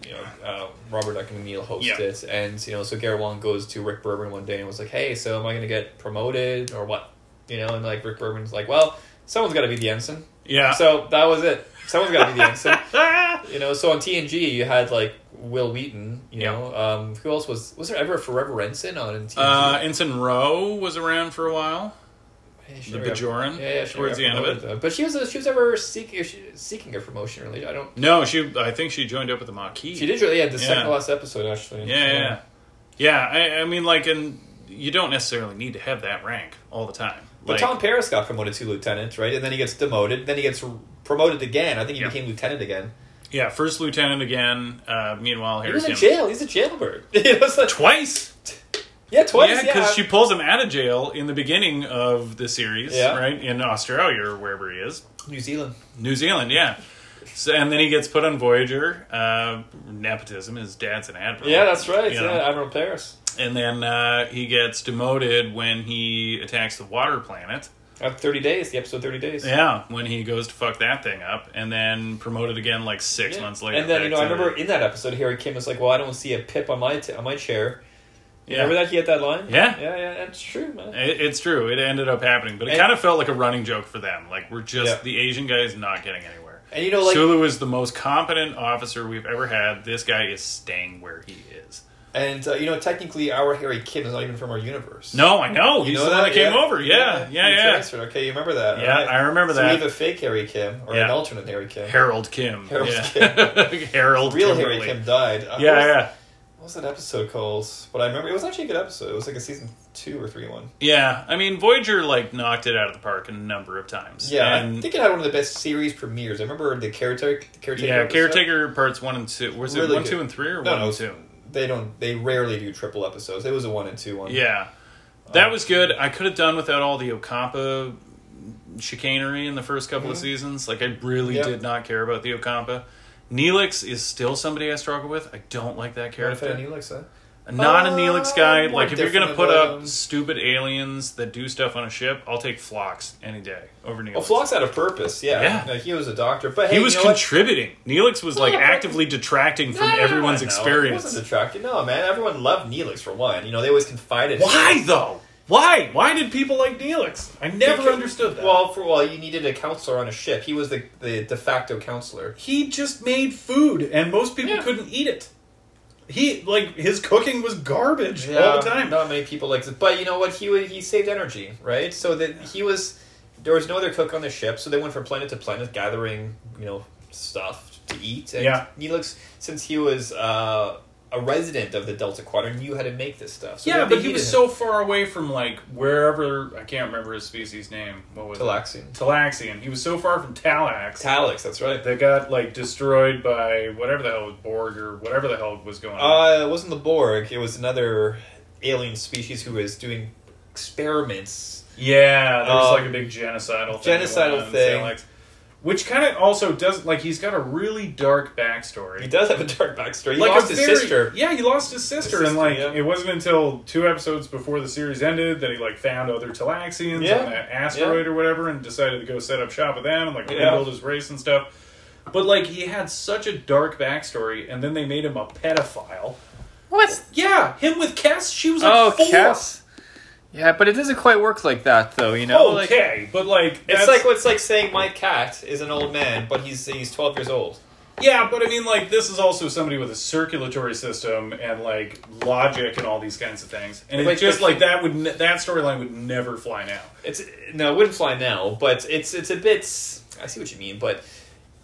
you know, uh, Robert Duncan McNeil host Yeah. it. And you know, so Garrett Wang goes to Rick Berman one day and was like, "Hey, so am I going to get promoted or what?" You know, and like Rick Berman's like, "Well, someone's got to be the ensign." yeah. So that was it. Someone's got to be the ensign. You know, so on TNG you had like Wil Wheaton. You Yeah. know, um, who else was was there ever a Forever Ensign on TNG? uh, Ensign Ro was around for a while. Yeah, The Bajoran? Yeah, yeah, Towards the end of it? though. But she was she was ever seeking seeking a promotion. Really, I don't. No, she. I think she joined up with the Maquis. She did really. Yeah, the second Yeah. to last episode actually. Yeah, yeah, yeah. I, I mean, like, and you don't necessarily need to have that rank all the time. But Like, Tom Paris got promoted to lieutenant, right? And then he gets demoted. Then he gets promoted again. I think he Yeah. became lieutenant again. Yeah, first lieutenant again. Uh, meanwhile, He Harry was in Kim jail. He's a jailbird. It was like- twice. yeah, twice. yeah, Yeah, because she pulls him out of jail in the beginning of the series, Yeah. right in Australia or wherever he is, New Zealand. New Zealand. Yeah. So, and then he gets put on Voyager. Uh, nepotism. His dad's an admiral. Yeah, that's right. You Yeah, know. Admiral Paris. And then uh, he gets demoted when he attacks the water planet. After thirty days, the episode thirty days. Yeah, when he goes to fuck that thing up, and then promoted again like six Yeah. months later. And then you know, I to- remember in that episode, Harry Kim was like, "Well, I don't see a pip on my t- on my chair." Yeah. Remember that he had that line? Yeah. yeah, yeah. That's true, man. It, it's true. It ended up happening, but it And- kind of felt like a running joke for them. Like we're just Yeah. the Asian guy is not getting anywhere. And you know, like, Sulu is the most competent officer we've ever had. This guy is staying where he is. And uh, you know, technically, our Harry Kim is not even from our universe. No, I know. You He's know the one that came Yeah. over. Yeah, yeah, yeah. transferred. Okay, you remember that? Yeah, alright. I remember so that. we have a fake Harry Kim or an alternate Harry Kim. Harold Kim. Harold yeah. Harold Real Kimberly. Harry Kim died. Uh, what was- Yeah, yeah. What was that episode called? But I remember it was actually a good episode. It was like a season two or three one. Yeah, I mean Voyager like knocked it out of the park a number of times. Yeah, and I think it had one of the best series premieres. I remember the caretaker. The caretaker. yeah, episode. caretaker parts one and two. Was it Really one, good. two, and three, or No, one no, and two? They don't. They rarely do triple episodes. It was a one and two one. Yeah, that was good. I could have done without all the Ocampa chicanery in the first couple of Mhm. seasons. Like I really Yeah. did not care about the Ocampa. Neelix is still somebody I struggle with. I don't like that You're not a fan character. Neelix, huh? Not a Uh, Neelix guy. Like if you're gonna put up um, stupid aliens that do stuff on a ship, I'll take Phlox any day over Neelix. Well, Phlox had a purpose. Yeah, Yeah. He was a doctor, but he was you know what? contributing. Neelix was like actively detracting from No, everyone's no, experience. Wasn't detracting. No, man. Everyone loved Neelix for one. You know, they always confided. in Why though? Why? Why did people like Neelix? I never Because- understood that. Well, for well, you needed a counselor on a ship. He was the the de facto counselor. he just made food, and most people Yeah. couldn't eat it. He like his cooking was garbage all the time. Not many people liked it, but you know what? He he saved energy, right? So that he was there was no other cook on the ship, so they went from planet to planet gathering, you know, stuff to eat. And Yeah. Neelix, since he was uh, a resident of the Delta Quadrant, knew how to make this stuff. So yeah, but he was him. so far away from like wherever I can't remember his species name. What was Talaxian. it? Talaxian. He was so far from Talax. Talax, that's right. that got like destroyed by whatever the hell was Borg or whatever the hell was going on. Uh, it wasn't the Borg. It was another alien species who was doing experiments. Yeah, there was Um, like a big genocidal thing genocidal thing. Salax. which kind of also does like he's got a really dark backstory. He does have a dark backstory. He like lost his very- sister. Yeah, he lost his sister, His and like yeah. it wasn't until two episodes before the series ended that he like found other Talaxians Yeah. on that asteroid or whatever, and decided to go set up shop with them and like Yeah. rebuild his race and stuff. But like he had such a dark backstory, and then they made him a pedophile. What? Yeah, him with Kes, she was like Oh, four. Kes. Yeah, but it doesn't quite work like that, though. You know, like okay, but like It's that's- like what's like saying my cat is an old man, but he's he's twelve years old. Yeah, but I mean, like, this is also somebody with a circulatory system and like logic and all these kinds of things, and Like, it's just like- like that would ne- that storyline would never fly now. It's no, it wouldn't fly now, but it's it's a bit. I see what you mean, but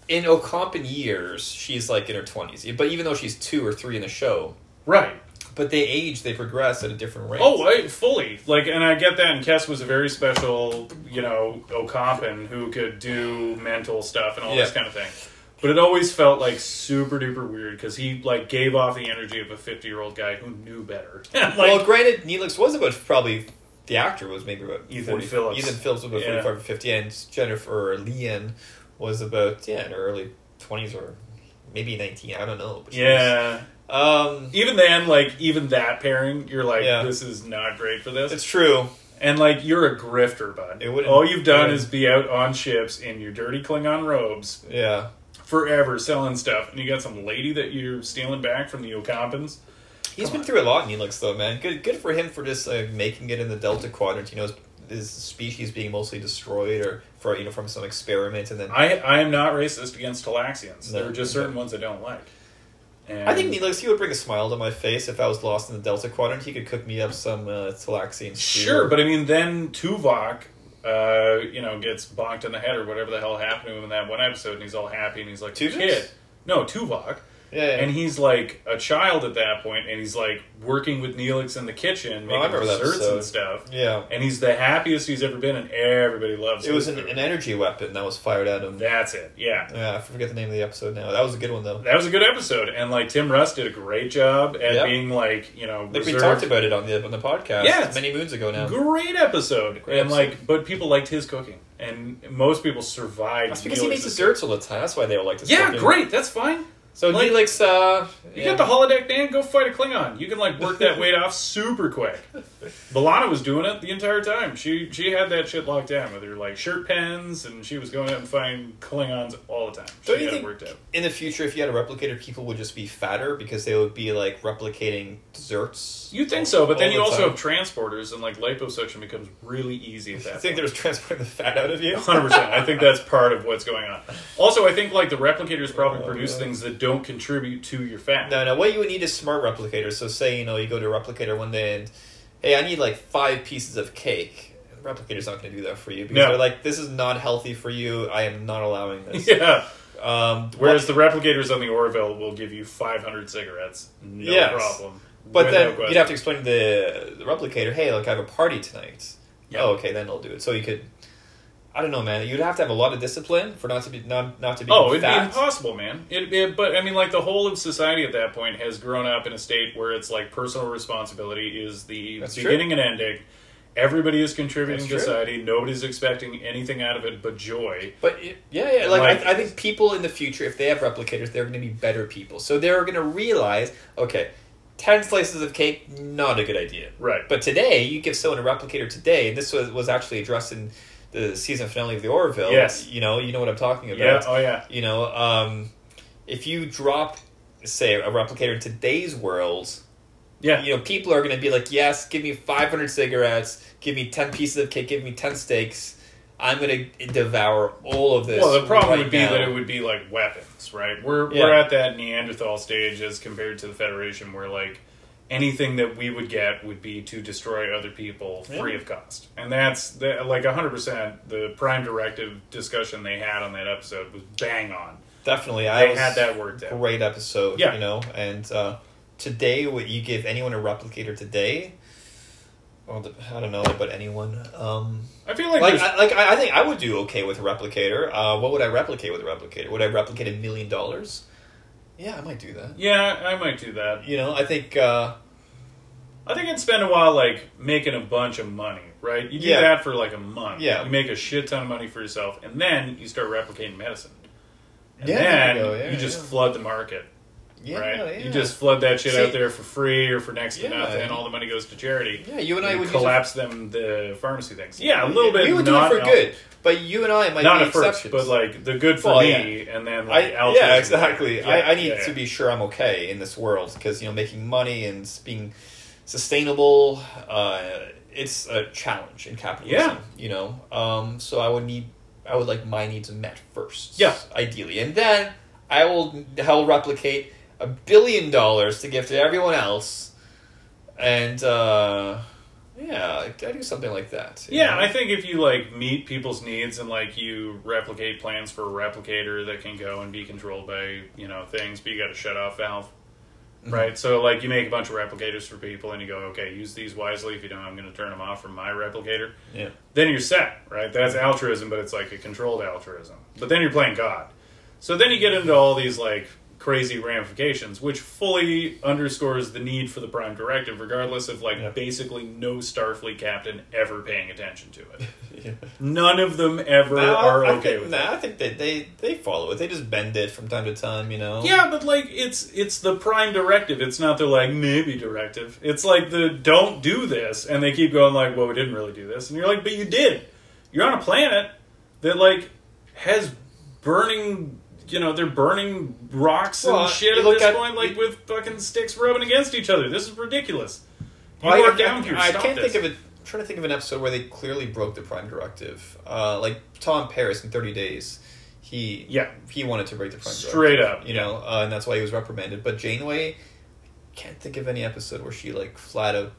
in Ocampan years, she's like in her twenties. But even though she's two or three in the show, Right. But they age, they progress at a different rate. Oh, I, fully. Like, and I get that. And Kes was a very special, you know, Ocampan who could do mental stuff and all this kind of thing. But it always felt like super duper weird because he like gave off the energy of a fifty year old guy who knew better. like, well, granted, Neelix was about probably the actor was maybe about Ethan 40, Phillips. Ethan Phillips was about Yeah. forty-five or fifty, and Jennifer Lien was about yeah in her early twenties or maybe nineteen. I don't know. But she was- yeah. Um, Even then, like even that pairing, you're like, Yeah. this is not great for this. it's true. And like you're a grifter, bud. It wouldn't- All you've done is be out on ships in your dirty Klingon robes Yeah. forever selling stuff, and you got some lady that you're stealing back from the Ocampans. He's been through a lot, Neelix, though, man. Good, good for him for just uh, making it in the Delta Quadrant. You know, his, his species being mostly destroyed, or for you know from some experiment, and then I I am not racist against Talaxians. No. there are just certain ones I don't like. And I think Neelix, he would bring a smile to my face if I was lost in the Delta Quadrant. He could cook me up some uh, Talaxian stew. sure, but I mean, then Tuvok uh, you know, gets bonked in the head or whatever the hell happened to him in that one episode, and he's all happy and he's like, Tuvix? kid. No, Tuvok. Yeah, yeah. And he's like a child at that point, and he's like working with Neelix in the kitchen, making remember that desserts episode. and stuff. yeah. And he's the happiest he's ever been, and everybody loves him. It was an, an energy weapon that was fired at him. That's it. Yeah. Yeah, I forget the name of the episode now. That was a good one though. That was a good episode, and like Tim Russ did a great job at Yeah. being like you know I think we reserved. talked about it on the on the podcast. Yeah, it's- many moons ago now. Great episode, Great and episode. like, but people liked his cooking, and most people survived. That's because he makes desserts all the time. That's why they all like to. Yeah, great. That's fine. So Like- Neelix, uh, You yeah. got the holodeck, Dan. Go fight a Klingon. You can like work that weight off super quick. B'Elanna was doing it the entire time. She she had that shit locked down with her like shirt pens, and she was going out and fighting Klingons all the time. She Don't you think it worked out. in the future, if you had a replicator, people would just be fatter because they would be like replicating desserts? You think so, but then you the also time? have transporters, and like liposuction becomes really easy at I that. think they're just transporting the fat out of you. Hundred percent. I think that's part of what's going on. Also, I think like the replicators probably Oh, produce yeah. things that don't contribute to your fat. No, no. What you would need is smart replicators. So, say you know you go to a replicator one day and, hey, I need like five pieces of cake. Replicator's not going to do that for you because No. they're like, this is not healthy for you. I am not allowing this. Yeah. Um, Whereas but, the replicators on the Orville will give you 500 cigarettes, no Yes. problem. but then question. you'd have to explain to the, the replicator, hey, like I have a party tonight. Yeah. Oh, okay, then they'll do it. So you could, I don't know, man. You'd have to have a lot of discipline for not to be not not to be. Oh, it'd be impossible, man. It, it, but I mean, like the whole of society at that point has grown up in a state where it's like personal responsibility is the That's true. beginning and ending. Everybody is contributing to society. Nobody's expecting anything out of it but joy. But it, yeah, yeah, like, Like- I, I think people in the future, if they have replicators, they're going to be better people. So they're going to realize, okay, ten slices of cake, not a good idea. Right. But today, you give someone a replicator today, and this was was actually addressed in the season finale of the Orville. Yes. you know, you know what I'm talking about. Yeah. Oh, yeah. You know, um, if you drop, say, a replicator in today's world, Yeah. you know, people are going to be like, yes, give me 500 cigarettes, give me 10 pieces of cake, give me 10 steaks. I'm going to devour all of this. Well, the problem right would be now. that it would be like weapons, right? We're Yeah. we're at that Neanderthal stage as compared to the Federation, where like anything that we would get would be to destroy other people free Yeah. of cost, and that's the, like hundred percent. The Prime Directive discussion they had on that episode was bang on. Definitely. I They was had that worked out. Great episode, Yeah. you know. And uh, today, what you give anyone a replicator today, well, I don't know about anyone. Um, I feel like, like, I, like I I think I would do okay with a replicator. Uh, what would I replicate with a replicator? Would I replicate a million dollars? Yeah, I might do that. yeah, I might do that. You know, I think. Uh, I think I'd spend a while like making a bunch of money, right? You do Yeah. that for like a month. Yeah. You make a shit ton of money for yourself, and then you start replicating medicine. And Yeah, then you yeah, you just yeah. flood the market. yeah, right? You just flood that shit See- out there for free or for next to nothing, and all the money goes to charity. Yeah, you and I You would collapse them the pharmacy things. Yeah, a little bit. We would do it for good, but you and I might Not be at first, but like the good for Well, me, and then I, like altruism. yeah, exactly. I, I need to be sure I'm okay in this world because you know making money and being sustainable, uh, it's a challenge in capitalism. You know, um, so I would need I would like my needs met first. Yeah. ideally, and then I will I'll replicate a billion dollars to give to everyone else, and uh, yeah, I do something like that. Yeah, know? I think if you like meet people's needs and like you replicate plans for a replicator that can go and be controlled by you know things, but you got a shut off valve, Mm-hmm. right? So like you make a bunch of replicators for people, and you go, okay, use these wisely. If you don't, I'm going to turn them off from my replicator. yeah. Then you're set, right? That's altruism, but it's like a controlled altruism. But then you're playing God. So then you get into all these like crazy ramifications, which fully underscores the need for the Prime Directive, regardless of like Yeah. basically no Starfleet captain ever paying attention to it. yeah. None of them ever No, are I okay think, with no, it. I think that they, they follow it. They just bend it from time to time, you know. Yeah, but like it's it's the prime directive. It's not the like maybe directive. It's like the don't do this, and they keep going like, well, we didn't really do this, and you're like, but you did. You're on a planet that like has burning. You know, they're burning rocks Well, and shit at this at- point, like with fucking sticks rubbing against each other. This is ridiculous. You Well, I, are I- down here. I Stop can't this. think of it. I'm trying to think of an episode where they clearly broke the Prime Directive. Uh, like Tom Paris in Thirty Days, he Yeah. he wanted to break the Prime directive. Straight Directive, up, you know, uh, and that's why he was reprimanded. But Janeway, can't think of any episode where she like flat out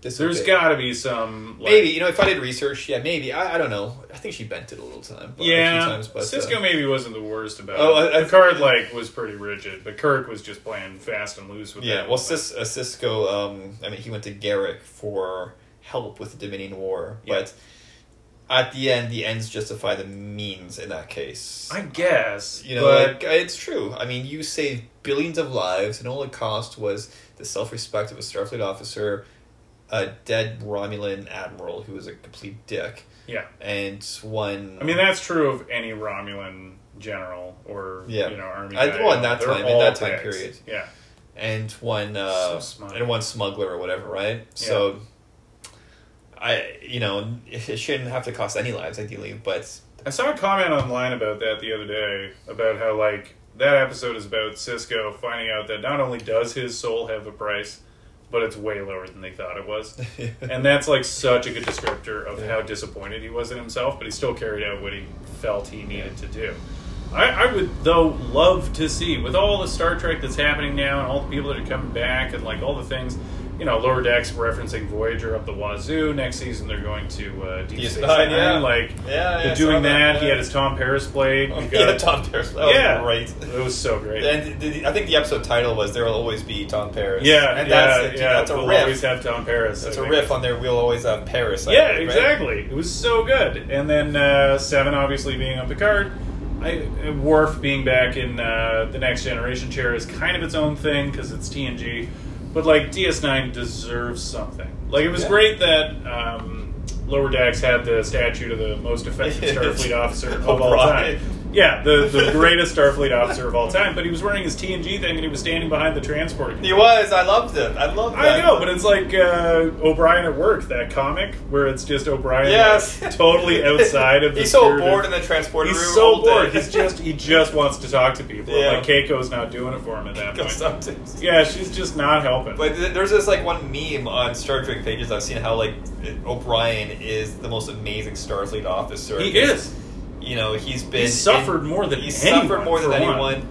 This There's got to be some. Like, maybe you know if I did research, yeah, maybe I, I don't know. I think she bent it a little time, but, a few Yeah, times, but Sisko uh, maybe wasn't the worst about Oh, it. I- I- Picard like was pretty rigid, but Kirk was just playing fast and loose with yeah. that. Well, Cis, uh, Sisko, um, I mean, he went to Garak for help with the Dominion War, Yeah. but at the end, the ends justify the means in that case. I guess You know, like, it's true. I mean, you saved billions of lives, and all it cost was the self respect of a Starfleet officer, a dead Romulan admiral who was a complete dick, yeah. and one. I mean that's true of any Romulan general or Yeah. you know army. I- well, in that time- in that time dicks. period. Yeah, and one uh, So and one smuggler or whatever, right? So, I you know it shouldn't have to cost any lives ideally, but I saw a comment online about that the other day about how like that episode is about Sisko finding out that not only does his soul have a price, but it's way lower than they thought it was. And that's like such a good descriptor of how disappointed he was in himself, but he still carried out what he felt he needed to do. I, I would though love to see with all the Star Trek that's happening now and all the people that are coming back and like all the things, you know, Lower Decks referencing Voyager up the wazoo. Next season they're going to uh, Deep Space uh, Nine. yeah. Like Yeah, yeah, they're doing that, that. yeah. He had his Tom Paris played. You yeah, Tom Paris. That yeah, great. It was so great. And the, I think the episode title was "There Will Always Be Tom Paris." yeah, and yeah, that's, yeah. that's a we'll riff. always have Tom Paris. That's I a think. riff on there. We'll always have Paris. I Yeah, think, right? exactly. It was so good. And then uh, Seven, obviously being on Picard, I, Worf being back in uh, the Next Generation chair is kind of its own thing because it's TNG. But like DS9 deserves something. Like it was Yeah. great that um, Lower Decks had the statue to the most effective Starfleet officer of all time. Yeah, the, the greatest Starfleet officer of all time. But he was wearing his TNG thing and he was standing behind the transport. He was. I loved it. I loved that. I know, but it's like uh, O'Brien at Work, that comic where it's just O'Brien Yes. like, totally outside of the He's so spirit of- bored in the transporter He's room. so all day. bored. He's just he just wants to talk to people. Yeah. Like Keiko's not doing it for him at that Go point. to- Yeah, she's just not helping. But there's this like one meme on Star Trek pages I've seen how like O'Brien is the most amazing Starfleet officer. he is. You know, he's been He suffered more than he suffered more than anyone.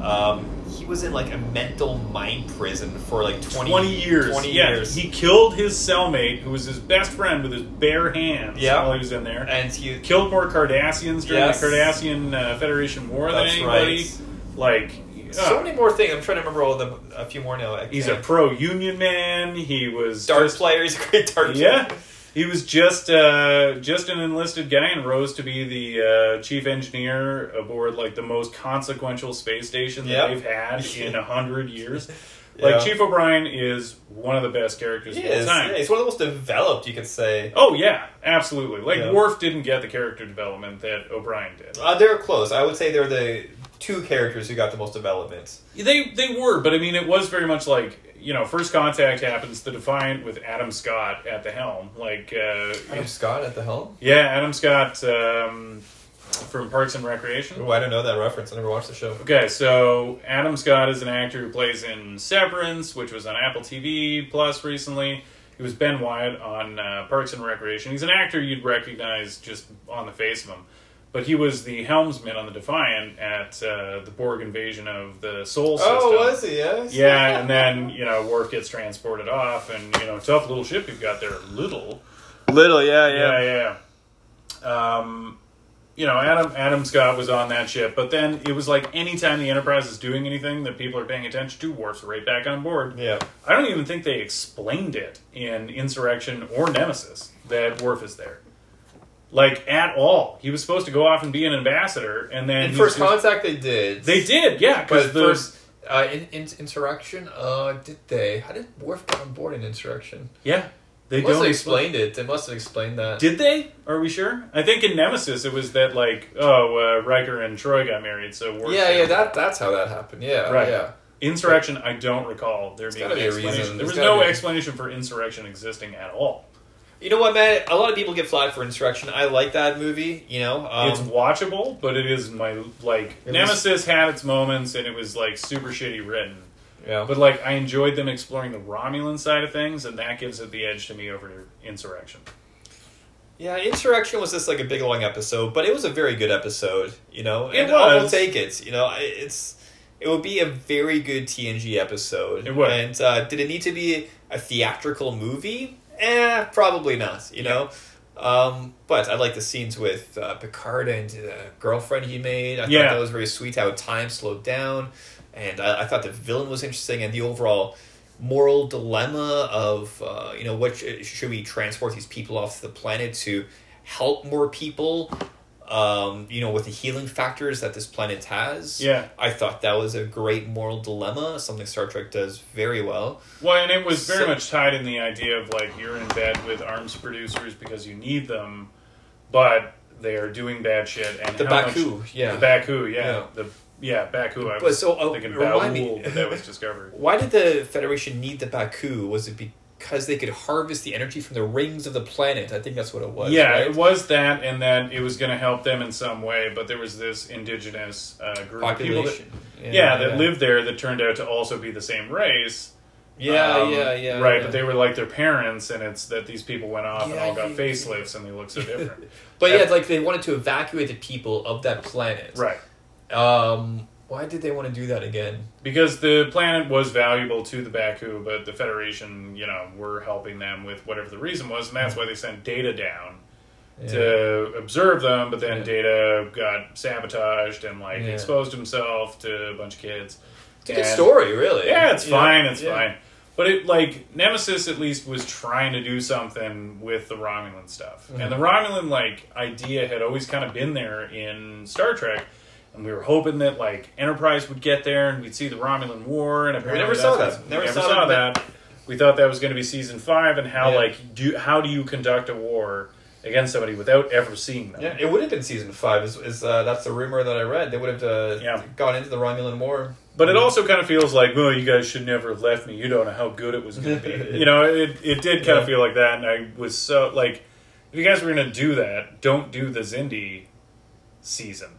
Um, he was in like a mental mind prison for like 20, 20 years. 20 yeah, years. He killed his cellmate, who was his best friend, with his bare hands Yeah. while he was in there. and he Killed more Cardassians during Yes. the Cardassian uh, Federation War than That's anybody. right. Like, so uh, many more things. I'm trying to remember all the a few more now. He's a pro union man. He was dart just- player. He's a great dart Yeah, player. He was just uh, just an enlisted guy and rose to be the uh, chief engineer aboard like the most consequential space station that Yep. they've had in a hundred years. Like Yeah. Chief O'Brien is one of the best characters He of all time. Yeah, he's one of the most developed, you could say. Oh yeah, absolutely. Like Yeah. Worf didn't get the character development that O'Brien did. Uh, they're close. I would say they're the two characters who got the most development. They they were, but I mean, it was very much like you know, first contact happens. The Defiant with Adam Scott at the helm, like uh, Adam Scott at the helm. yeah, Adam Scott um, from Parks and Recreation. Oh, I don't know that reference. I never watched the show. Okay, so Adam Scott is an actor who plays in Severance, which was on Apple TV Plus recently. He was Ben Wyatt on uh, Parks and Recreation. He's an actor you'd recognize just on the face of him. But he was the helmsman on the Defiant at uh, the Borg invasion of the Sol system. Oh, was he? Yes. Yeah, and then, you know, Worf gets transported off, and, you know, tough little ship you've got there. Little. Little, yeah, Yeah, yeah. Um, you know, Adam Adam Scott was on that ship, but then it was like anytime the Enterprise is doing anything that people are paying attention to, Worf's right back on board. Yeah. I don't even think they explained it in Insurrection or Nemesis that Worf is there. Like at all. He was supposed to go off and be an ambassador, and then In First just- Contact, they did. They did, yeah. Because the first, uh, in, in Insurrection, uh, did they? How did Worf get on board in Insurrection? yeah, they must don't have explain. explained it. They must have explained that. Did they? Are we sure? I think in Nemesis it was that like oh uh, Riker and Troi got married, so Worf yeah, yeah, that that's how that happened. Yeah, Right. yeah. Insurrection, I don't recall there being an be a explanation. reason. There was no be. explanation for Insurrection existing at all. You know what, man? A lot of people get flagged for Insurrection. I like that movie. You know, um, it's watchable, but it is my like It was- Nemesis had its moments and it was like super shitty written. yeah. But like I enjoyed them exploring the Romulan side of things, and that gives it the edge to me over Insurrection. Yeah, Insurrection was just like a big long episode, but it was a very good episode. You know, It and I will take it. You know, it's it would be a very good TNG episode. It would. And uh, did it need to be a theatrical movie? Eh, probably not. You know. Um, but I like the scenes with uh, Picard and the girlfriend he made. I Yeah. thought that was very sweet. How time slowed down, and I, I thought the villain was interesting, and the overall moral dilemma of uh, you know what sh- should we transport these people off the planet to help more people. Um, you know, with the healing factors that this planet has. Yeah. I thought that was a great moral dilemma, something Star Trek does very well. Well, and it was very So- much tied in the idea of like you're in bed with arms producers because you need them, but they are doing bad shit. And The how much- Ba'ku, yeah. the Ba'ku, yeah, Yeah. the yeah Ba'ku. I But was so, uh, thinking me- Baul, but that was discovered. Why did the Federation need the Ba'ku? Was it because they could harvest the energy from the rings of the planet? I think that's what it was. yeah, right? it was that, and that it was going to help them in some way. But there was this indigenous uh, group of people that, population. yeah, that lived there that turned out to also be the same race. Yeah, Um, yeah, yeah. Right, yeah. but they were like their parents, and it's that these people went off and all got yeah, facelifts, and they look so different. But yeah, it's like they wanted to evacuate the people of that planet. right. Um, why did they want to do that again? because the planet was valuable to the Ba'ku, but the Federation, you know, were helping them with whatever the reason was, and that's why they sent Data down to observe them. But then Yeah. Data got sabotaged and like Yeah. exposed himself to a bunch of kids. It's a good And- story, really. Yeah, it's Yeah, fine. It's yeah. fine. But it like Nemesis at least was trying to do something with the Romulan stuff, Mm-hmm. and the Romulan like idea had always kind of been there in Star Trek, and we were hoping that like Enterprise would get there and we'd see the Romulan War, and apparently we never saw that. we Never Never, saw saw, that, that. We thought that was going to be season five, and how Yeah. like do how do you conduct a war against somebody without ever seeing them? Yeah, it would have been season five. Is, is uh, that's the rumor that I read? They would have uh, Yeah. gone into the Romulan War. But it also kind of feels like, well, you guys should never have left me. You don't know how good it was going to be. you know, it, it did kind Yeah. of feel like that. And I was so, like, if you guys were going to do that, don't do the Xindi season.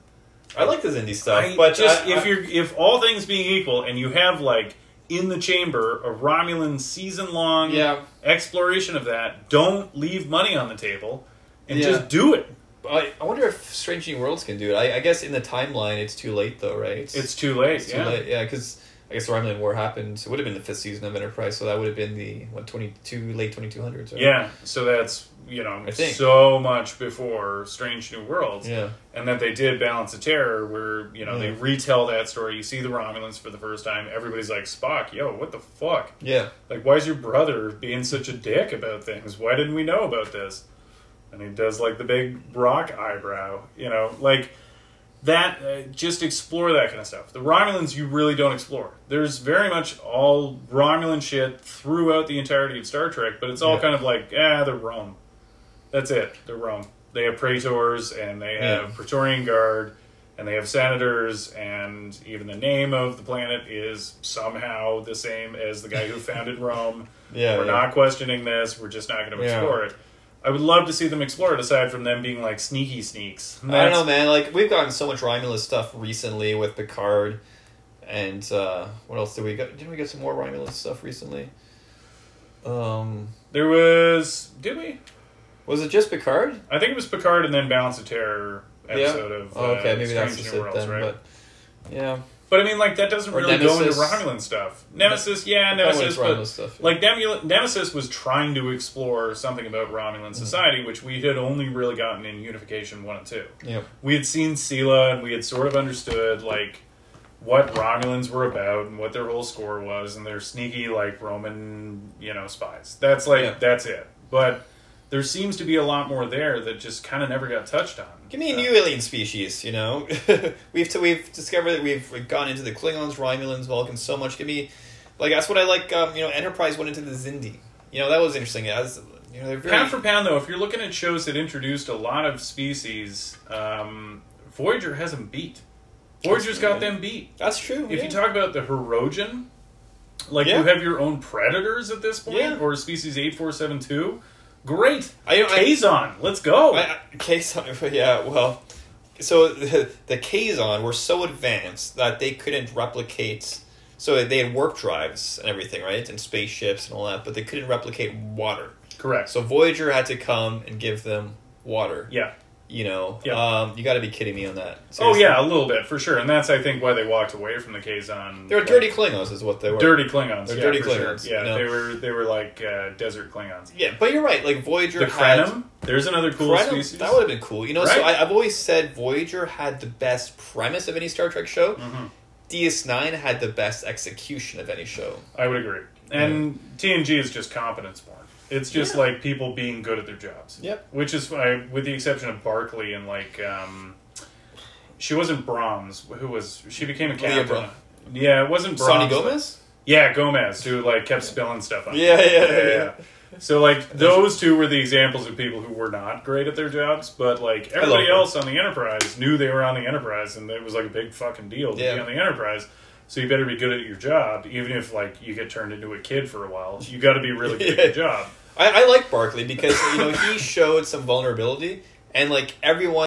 I like the Xindi stuff, I but just, I- if I- you're, if all things being equal and you have, like, in the chamber, a Romulan season long yeah, exploration of that, don't leave money on the table and Yeah. just do it. I, I wonder if Strange New Worlds can do it. I, I guess in the timeline, it's too late, though, right? It's too late. It's too yeah. late. Yeah, because I guess the Romulan War happened. It would have been the fifth season of Enterprise, so that would have been the what twenty two late twenty two hundreds. Yeah, so that's you know so much before Strange New Worlds. yeah, and that they did Balance of Terror, where you know they retell that story. You see the Romulans for the first time. Everybody's like, "Spock, yo, what the fuck? yeah. Like, why is your brother being such a dick about things? Why didn't we know about this?" And he does like the big rock eyebrow, you know, like that. Uh, just explore that kind of stuff. The Romulans, you really don't explore. There's very much all Romulan shit throughout the entirety of Star Trek, but it's all Yeah. kind of like, ah, they're Rome. That's it. They're Rome. They have praetors and they have Yeah. Praetorian Guard and they have senators and even the name of the planet is somehow the same as the guy who founded Rome. Yeah, We're yeah. not questioning this. We're just not going to explore it. I would love to see them explore it aside from them being like sneaky sneaks. I don't know, man. Like we've gotten so much Romulus stuff recently with Picard, and uh, what else did we get? Didn't we get some more Romulus stuff recently? Um, There was did we? was it just Picard? I think it was Picard and then Balance of Terror episode of uh, Oh, okay, maybe Strange just New it Worlds, then. right? But yeah, But I mean, like that doesn't Or really go into Romulan stuff. Nemesis, yeah, Nemesis, but stuff. yeah. like Nemula- Nemesis was trying to explore something about Romulan Mm. society, which we had only really gotten in Unification one and two. yeah, We had seen Sela, and we had sort of understood like what Romulans were about and what their whole score was, and they're sneaky like Roman, you know, spies. That's like Yeah. that's it. But there seems to be a lot more there that just kind of never got touched on. Give me a Uh, new alien species. You know, we've t- we've discovered that we've gone into the Klingons, Romulans, Vulcans so much. Give me like that's what I like. Um, you know, Enterprise went into the Xindi. You know, that was interesting. As you know, they're very Pound for pound, though, if you're looking at shows that introduced a lot of species, um, Voyager hasn't beat. Voyager's got them beat. that's true. If yeah. you talk about the Hirogen, like Yeah. you have your own predators at this point, Yeah. or species eight four seven two. Great, I, Kazon, let's go. I, I, Kazon, yeah, well, so the, the Kazon were so advanced that they couldn't replicate. So they had warp drives and everything, right, and spaceships and all that, but they couldn't replicate water. Correct. So Voyager had to come and give them water. yeah, You know, Yeah. um, you got to be kidding me on that. Oh yeah, a little bit for sure, and that's I think why they walked away from the Kazon. they were like, dirty Klingons, is what they were. dirty Klingons. They're yeah, dirty for sure. Klingons, Yeah, you know? they were they were like uh, desert Klingons. Yeah, but you're right. Like Voyager The had Krenim, there's another cool Krenim- species. That would have been cool. You know, so Right? I, I've always said Voyager had the best premise of any Star Trek show. Mhm. DS9 had the best execution of any show. I would agree. And TNG is just competence born. It's just Yeah. like people being good at their jobs. Yep. Which is why, with the exception of Barkley and like, um, she wasn't Brahms. Who was she? Became a Leah captain. Bra- Yeah, it wasn't Sonya Gomez? Yeah, Gomez, who like kept spilling stuff on. Yeah, her. yeah, yeah. So like those two were the examples of people who were not great at their jobs, but like everybody else on the Enterprise knew they were on the Enterprise, and it was like a big fucking deal to Yeah. be on the Enterprise. So you better be good at your job, even if like you get turned into a kid for a while. You got to be really good at your job. I, I like Barkley because, you know, he showed some vulnerability and, like, everyone